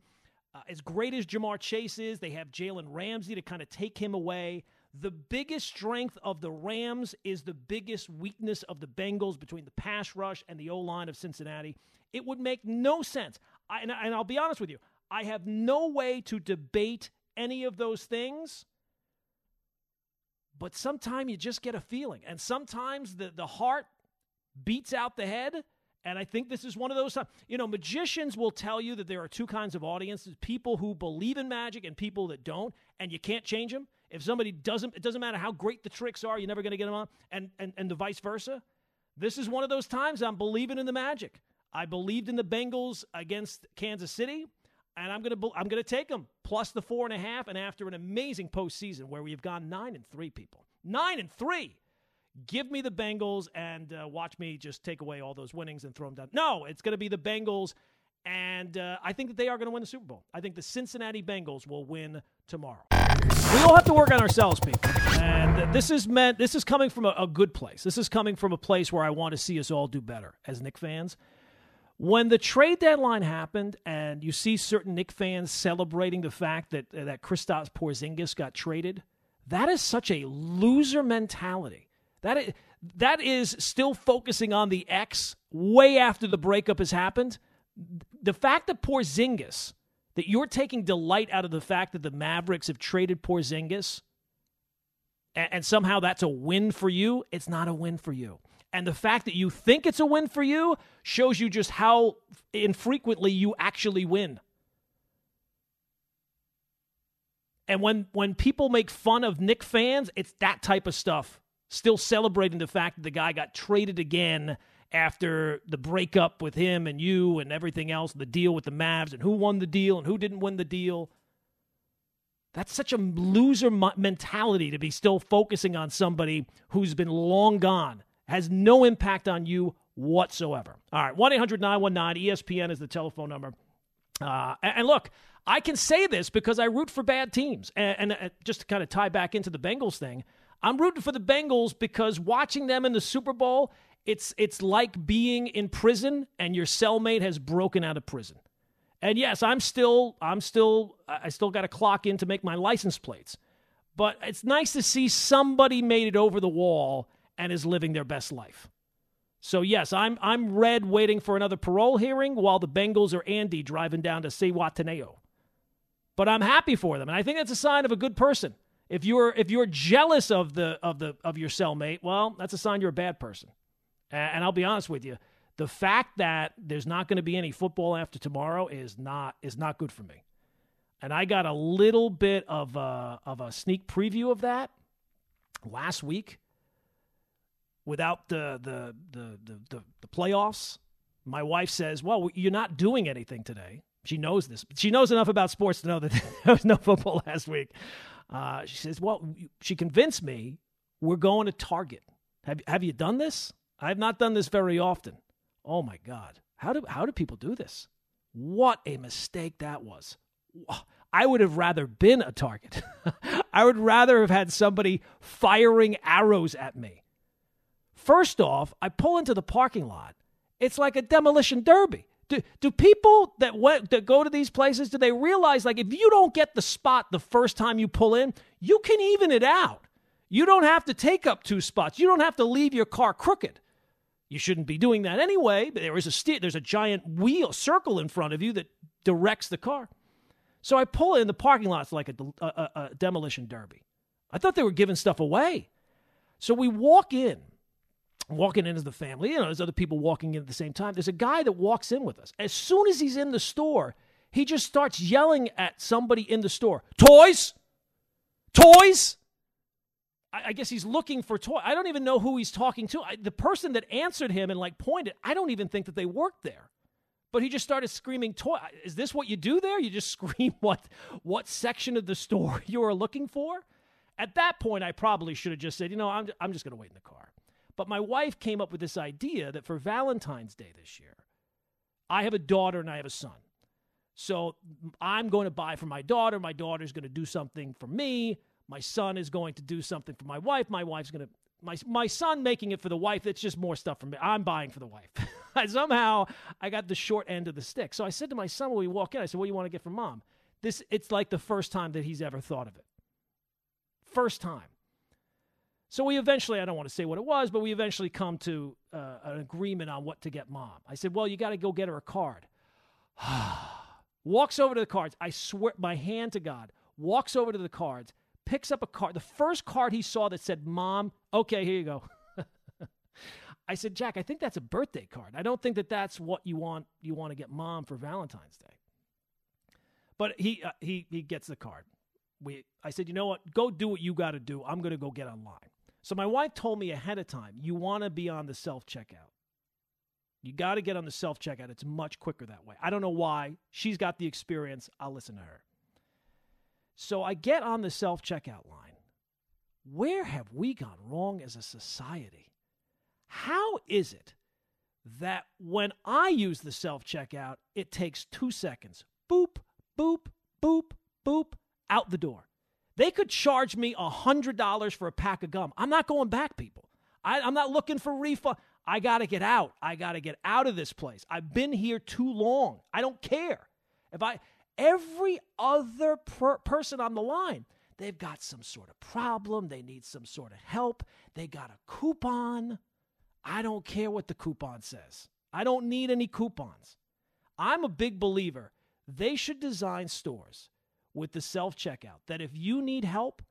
B: Uh, as great as Ja'Marr Chase is, they have Jalen Ramsey to kind of take him away. The biggest strength of the Rams is the biggest weakness of the Bengals between the pass rush and the O line of Cincinnati. It would make no sense. I, and, and I'll be honest with you, I have no way to debate any of those things. But sometimes you just get a feeling. And sometimes the, the heart beats out the head and I think this is one of those times. You know, magicians will tell you that there are two kinds of audiences people who believe in magic and people that don't, and you can't change them. If somebody doesn't, it doesn't matter how great the tricks are, you're never going to get them on, and, and, and the vice versa. This is one of those times I'm believing in the magic. I believed in the Bengals against Kansas City, and I'm gonna I'm gonna take them plus the four and a half. And after an amazing postseason where we've gone nine and three, people nine and three, give me the Bengals and uh, watch me just take away all those winnings and throw them down. No, it's going to be the Bengals, and uh, I think that they are going to win the Super Bowl. I think the Cincinnati Bengals will win tomorrow. We all have to work on ourselves, people, and this is meant. This is coming from a, a good place. This is coming from a place where I want to see us all do better as Knick fans. When the trade deadline happened, and you see certain Knick fans celebrating the fact that uh, that Kristaps Porzingis got traded, that is such a loser mentality that is, that is still focusing on the ex way after the breakup has happened. The fact that Porzingis, that you're taking delight out of the fact that the Mavericks have traded Porzingis, and, and somehow that's a win for you, it's not a win for you. And the fact that you think it's a win for you shows you just how infrequently you actually win. And when when people make fun of Knick fans, it's that type of stuff still celebrating the fact that the guy got traded again after the breakup with him and you and everything else, the deal with the Mavs and who won the deal and who didn't win the deal. That's such a loser mentality to be still focusing on somebody who's been long gone, has no impact on you whatsoever. All right, 1 800 919 ESPN is the telephone number. Uh, and look, I can say this because I root for bad teams. And, and uh, just to kind of tie back into the Bengals thing, I'm rooting for the Bengals because watching them in the Super Bowl, it's it's like being in prison and your cellmate has broken out of prison. And yes, I'm still I'm still I still got a clock in to make my license plates. But it's nice to see somebody made it over the wall and is living their best life. So yes, I'm I'm red waiting for another parole hearing while the Bengals are Andy driving down to Zihuatanejo. But I'm happy for them, and I think that's a sign of a good person. If you're if you're jealous of the of the of your cellmate, well, that's a sign you're a bad person. And I'll be honest with you, the fact that there's not going to be any football after tomorrow is not is not good for me. And I got a little bit of a, of a sneak preview of that last week without the the, the the the the playoffs. My wife says, "Well, you're not doing anything today." She knows this. She knows enough about sports to know that there was no football last week. Uh, she says, "Well, she convinced me we're going to Target. Have have you done this? I've not done this very often. Oh my God. How do, how do people do this? What a mistake that was. I would have rather been a target. I would rather have had somebody firing arrows at me. First off, I pull into the parking lot. It's like a demolition derby. Do, do people that went, that go to these places do they realize like if you don't get the spot the first time you pull in, you can even it out. You don't have to take up two spots. You don't have to leave your car crooked. You shouldn't be doing that anyway. But there is a st- there's a giant wheel circle in front of you that directs the car. So I pull in the parking lot's like a, a, a demolition derby. I thought they were giving stuff away. So we walk in, walking in as the family. You know, there's other people walking in at the same time. There's a guy that walks in with us. As soon as he's in the store, he just starts yelling at somebody in the store Toys! Toys! I, guess he's looking for toy. I don't even know who he's talking to. I, the person that answered him and like pointed, I don't even think that they worked there. But he just started screaming toy. Is this what you do there? You just scream what what section of the store you are looking for? At that point, I probably should have just said, you know, I'm I'm just going to wait in the car. But my wife came up with this idea that for Valentine's Day this year, I have a daughter and I have a son. So I'm going to buy for my daughter. My daughter's going to do something for me. My son is going to do something for my wife. My wife's going to my my son making it for the wife. It's just more stuff for me. I'm buying for the wife. Somehow I got the short end of the stick. So I said to my son when we walk in, I said, "What do you want to get for mom?" This it's like the first time that he's ever thought of it. First time. So we eventually, I don't want to say what it was, but we eventually come to uh, an agreement on what to get mom. I said, "Well, you got to go get her a card." walks over to the cards. I swear, my hand to God, walks over to the cards picks up a card. The first card he saw that said "Mom," okay, here you go. I said, Jack, I think that's a birthday card. I don't think that that's what you want. You want to get Mom for Valentine's Day. But he uh, he he gets the card. We I said, you know what? Go do what you got to do. I'm going to go get online. So my wife told me ahead of time, you want to be on the self checkout. You got to get on the self checkout. It's much quicker that way. I don't know why. She's got the experience. I'll listen to her. So I get on the self checkout line. Where have we gone wrong as a society? How is it that when I use the self checkout, it takes two seconds? Boop, boop, boop, boop, out the door. They could charge me $100 for a pack of gum. I'm not going back, people. I, am not looking for refund. I got to get out. I got to get out of this place. I've been here too long. I don't care. If I every other per- person on the line. They've got some sort of problem. They need some sort of help. They got a coupon. I don't care what the coupon says. I don't need any coupons. I'm a big believer. They should design stores with the self checkout that if you need help,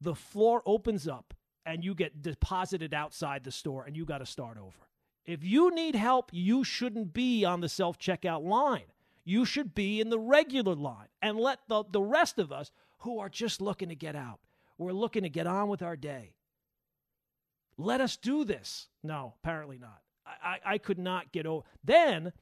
B: the floor opens up and you get deposited outside the store and you got to start over. If you need help, you shouldn't be on the self checkout line. You should be in the regular line and let the, the rest of us who are just looking to get out, we're looking to get on with our day. Let us do this. No, apparently not. I, I, I could not get over. Then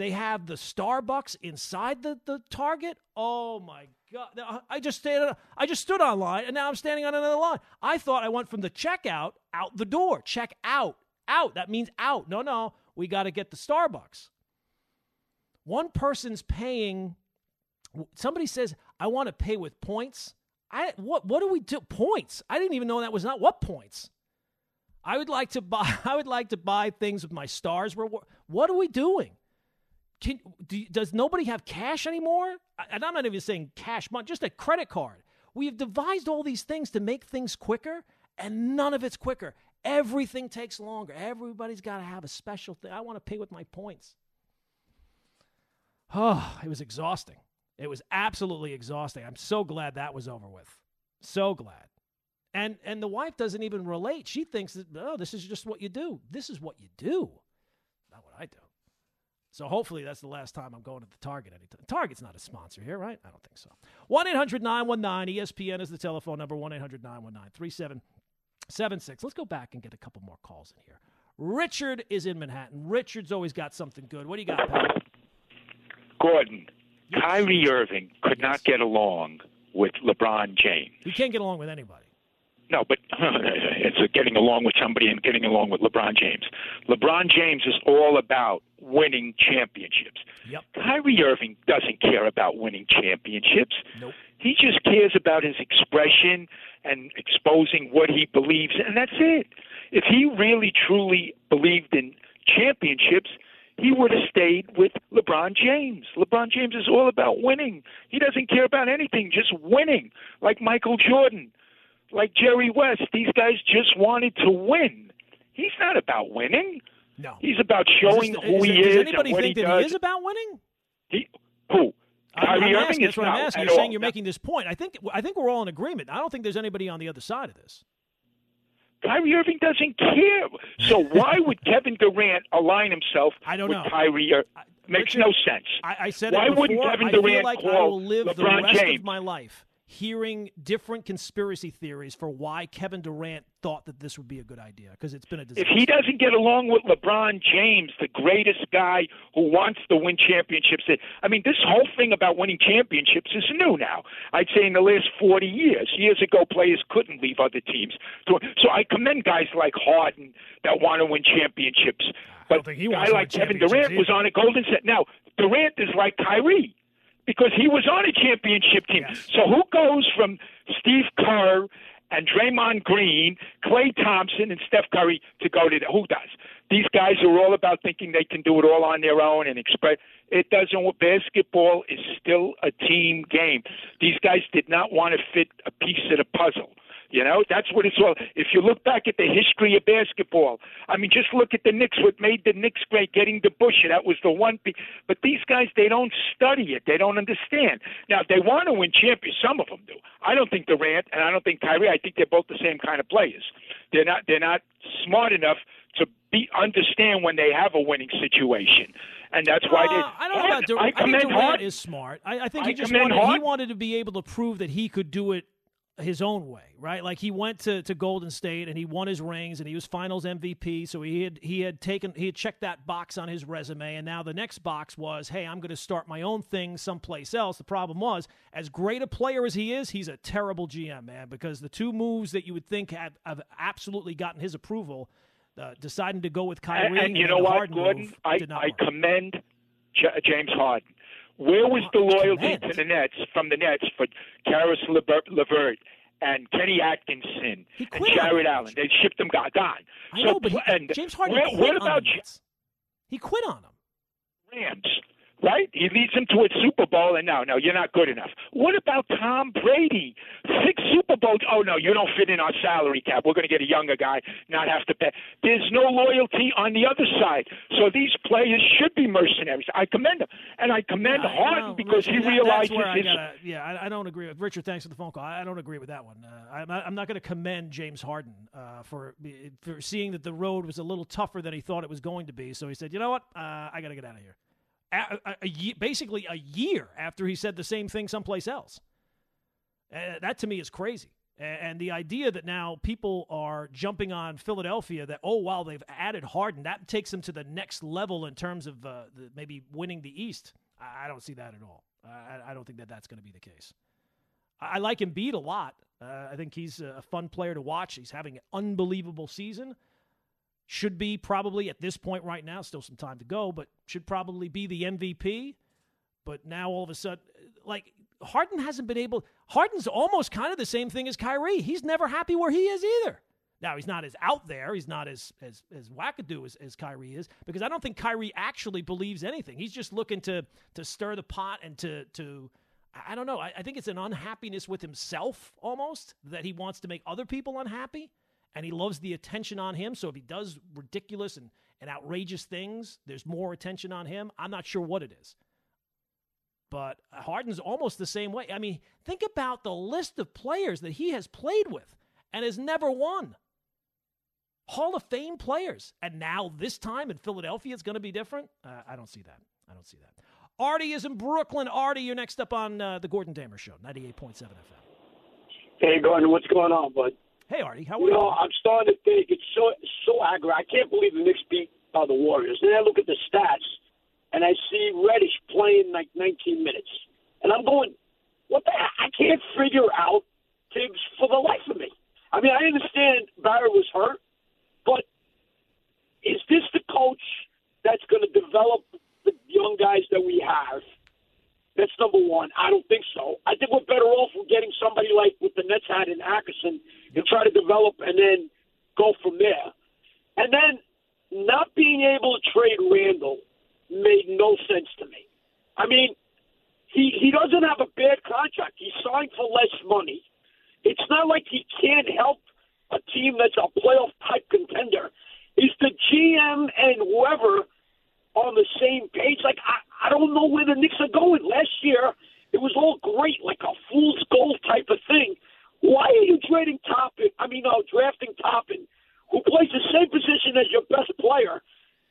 B: they have the Starbucks inside the, the Target. Oh my God! I just stayed. I just stood online, and now I'm standing on another line. I thought I went from the checkout out the door. Check out, out. That means out. No, no, we got to get the Starbucks. One person's paying. Somebody says, "I want to pay with points." I what? What do we do? Points? I didn't even know that was not what points. I would like to buy. I would like to buy things with my stars. What are we doing? Can, do, does nobody have cash anymore? And I'm not even saying cash money, just a credit card. We have devised all these things to make things quicker, and none of it's quicker. Everything takes longer. Everybody's got to have a special thing. I want to pay with my points. Oh, it was exhausting. It was absolutely exhausting. I'm so glad that was over with. So glad. And and the wife doesn't even relate. She thinks that oh, this is just what you do. This is what you do. Not what I do. So hopefully that's the last time I'm going to the Target anytime. Target's not a sponsor here, right? I don't think so. 1 800 919 ESPN is the telephone number 1 800 919 3776. Let's go back and get a couple more calls in here. Richard is in Manhattan. Richard's always got something good. What do you got, Pat?
H: Gordon, yes. Kyrie Irving could yes. not get along with LeBron James.
B: He can't get along with anybody.
H: No, but it's getting along with somebody and getting along with LeBron James. LeBron James is all about winning championships.
B: Yep.
H: Kyrie Irving doesn't care about winning championships.
B: Nope.
H: He just cares about his expression and exposing what he believes, and that's it. If he really truly believed in championships, he would have stayed with LeBron James. LeBron James is all about winning. He doesn't care about anything, just winning, like Michael Jordan like Jerry West. These guys just wanted to win. He's not about winning.
B: No.
H: He's about showing
B: this,
H: who
B: is,
H: he
B: is.
H: Does
B: anybody
H: think
B: that
H: does.
B: he is about winning?
H: He, who?
B: I'm, I'm
H: Irving
B: asking,
H: is
B: that's what I'm asking. You're
H: all.
B: saying you're making this point. I think I think we're all in agreement. I don't think there's anybody on the other side of this.
H: Kyrie Irving doesn't care. So why would Kevin Durant align himself
B: I don't
H: with
B: know.
H: Kyrie? Ir- Makes
B: Richard,
H: no sense.
B: I, I said
H: why
B: it before.
H: wouldn't Kevin
B: I
H: Durant
B: feel like
H: call
B: I will live
H: LeBron
B: the rest
H: James?
B: of my life hearing different conspiracy theories for why Kevin Durant thought that this would be a good idea because it's been a disaster.
H: If he doesn't get along with LeBron James, the greatest guy who wants to win championships, I mean, this whole thing about winning championships is new now. I'd say in the last 40 years. Years ago, players couldn't leave other teams. So I commend guys like Harden that want to win championships. But
B: a
H: guy like Kevin Durant
B: either.
H: was on a golden set. Now, Durant is like Kyrie because he was on a championship team.
B: Yes.
H: So who goes from Steve Kerr and Draymond Green, Klay Thompson, and Steph Curry to go to the, who does? These guys are all about thinking they can do it all on their own and express. It doesn't. Basketball is still a team game. These guys did not want to fit a piece of the puzzle. You know, that's what it's all. If you look back at the history of basketball, I mean, just look at the Knicks. What made the Knicks great? Getting DeBusschere. That was the one. Be- but these guys, they don't study it. They don't understand. Now, they want to win champions. Some of them do. I don't think Durant and I don't think Kyrie. I think they're both the same kind of players. They're not. They're not smart enough to be understand when they have a winning situation and that's why they.
B: Uh, I don't know about Durant.
H: I,
B: I think Durant is smart. I, I think
H: I
B: he just wanted, he wanted to be able to prove that he could do it his own way, right? Like he went to, to Golden State and he won his rings and he was Finals MVP. So he had he had taken he had checked that box on his resume, and now the next box was, hey, I'm going to start my own thing someplace else. The problem was, as great a player as he is, he's a terrible GM, man, because the two moves that you would think have, have absolutely gotten his approval. Uh, deciding to go with Kyrie
H: And, and you know
B: the
H: what,
B: Harden
H: Gordon?
B: move
H: I,
B: did not
H: I
B: work.
H: commend J- James Harden. Where was the loyalty to the Nets from the Nets for Caris Lever- LeVert and Kenny Atkinson and
B: on Jarrett.
H: Allen? They shipped them gone. gone.
B: I
H: so,
B: know, but he,
H: and
B: James Harden
H: where-
B: quit
H: what
B: on
H: about
B: the Nets. He quit on them.
H: Rams? Right? He leads them to a Super Bowl, and no, no, you're not good enough. What about Tom Brady? Six Super Bowls. Oh, no, you don't fit in our salary cap. We're going to get a younger guy, not have to pay. There's no loyalty on the other side. So these players should be mercenaries. I commend them. And I commend
B: Yeah,
H: Harden because
B: Richard,
H: he
B: that-
H: realizes
B: where I
H: his.
B: gotta, yeah, I, I don't agree with Richard. Thanks for the phone call. I, I don't agree with that one. Uh, I'm not, I'm not going to commend James Harden uh, for for seeing that the road was a little tougher than he thought it was going to be. So he said, you know what, uh, I got to get out of here. A, a, a basically a year after he said the same thing someplace else. Uh, that to me is crazy. And the idea that now people are jumping on Philadelphia that, oh, wow, they've added Harden, that takes them to the next level in terms of uh, the, maybe winning the East. I don't see that at all. I, I don't think that that's going to be the case. I, I like Embiid a lot. Uh, I think he's a fun player to watch. He's having an unbelievable season. Should be probably at this point right now, still some time to go, but should probably be the MVP. But now all of a sudden, like Harden hasn't been able. Harden's almost kind of the same thing as Kyrie. He's never happy where he is either. Now he's not as out there. He's not as as as wackadoo as, as Kyrie is because I don't think Kyrie actually believes anything. He's just looking to to stir the pot and to to I don't know. I, I think it's an unhappiness with himself almost that he wants to make other people unhappy and he loves the attention on him. So if he does ridiculous and, and outrageous things, there's more attention on him. I'm not sure what it is. But Harden's almost the same way. I mean, think about the list of players that he has played with and has never won. Hall of Fame players. And now this time in Philadelphia, it's going to be different? Uh, I don't see that. I don't see that. Artie is in Brooklyn. Artie, you're next up on uh, the Gordon Damer Show, 98.7 FM.
I: Hey, Gordon, what's going on, bud?
B: Hey, Artie, how are you?
I: Know, I'm starting to think it's so so aggravating. I can't believe the Knicks beat uh, the Warriors. Then I look at the stats, and I see Reddish playing like 19 minutes, and I'm going, what the? Heck? I can't figure out Thibs for the life of me. I mean, I understand Barrett was hurt, but is this the coach that's going to develop the young guys that we have? That's number one. I don't think so. I think we're better off with getting somebody like what the Nets had in Atkinson and try to develop and then go from there. And then not being able to trade Randle made no sense to me. I mean, he he doesn't have a bad contract. He signed for less money. It's not like he can't help a team that's a playoff type contender. Is the GM and whoever on the same page? Like I, I don't know where the Knicks are going. Last year, it was all great, like a fool's gold type of thing. Why are you trading Toppin? I mean, no, drafting Toppin, who plays the same position as your best player,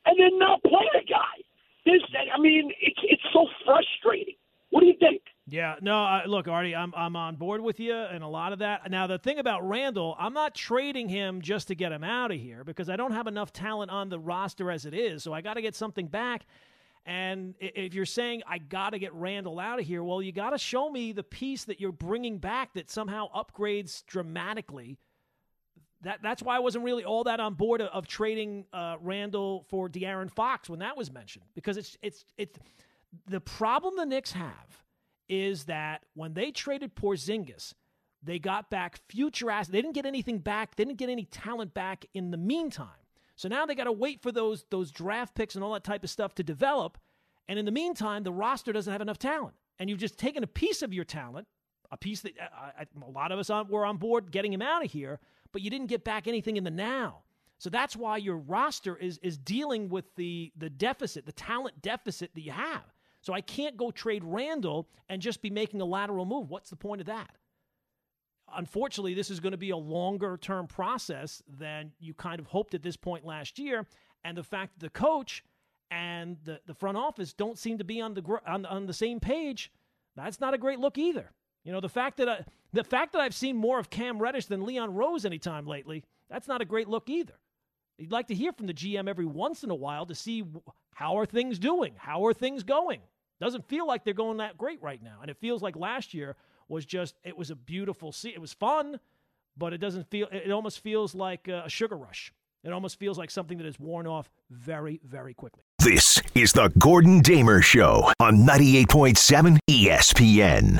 I: and then not play the guy. This, I mean, it's it's so frustrating. What do you think?
B: Yeah, no, I, look, Artie, I'm I'm on board with you and a lot of that. Now, the thing about Randle, I'm not trading him just to get him out of here because I don't have enough talent on the roster as it is. So I got to get something back. And if you're saying I got to get Randle out of here, well, you got to show me the piece that you're bringing back that somehow upgrades dramatically. That that's why I wasn't really all that on board of, of trading uh, Randle for De'Aaron Fox when that was mentioned because it's it's it's the problem the Knicks have is that when they traded Porzingis, they got back future assets. They didn't get anything back. They didn't get any talent back in the meantime. So now they got to wait for those those draft picks and all that type of stuff to develop. And in the meantime, the roster doesn't have enough talent. And you've just taken a piece of your talent, a piece that uh, a lot of us were on board getting him out of here, but you didn't get back anything in the now. So that's why your roster is is dealing with the the deficit, the talent deficit that you have. So I can't go trade Randle and just be making a lateral move. What's the point of that? unfortunately, this is going to be a longer term process than you kind of hoped at this point last year. And the fact that the coach and the, the front office don't seem to be on the on, on the same page, that's not a great look either. You know, the fact that I, the fact that I've seen more of Cam Reddish than Leon Rose anytime lately, that's not a great look either. You'd like to hear from the GM every once in a while to see how are things doing, how are things going. Doesn't feel like they're going that great right now, and it feels like last year was just it was a beautiful scene. It was fun, but it doesn't feel. It almost feels like a sugar rush. It almost feels like something that is worn off very, very quickly.
A: This is the Gordon Damer Show on 98.7 ESPN.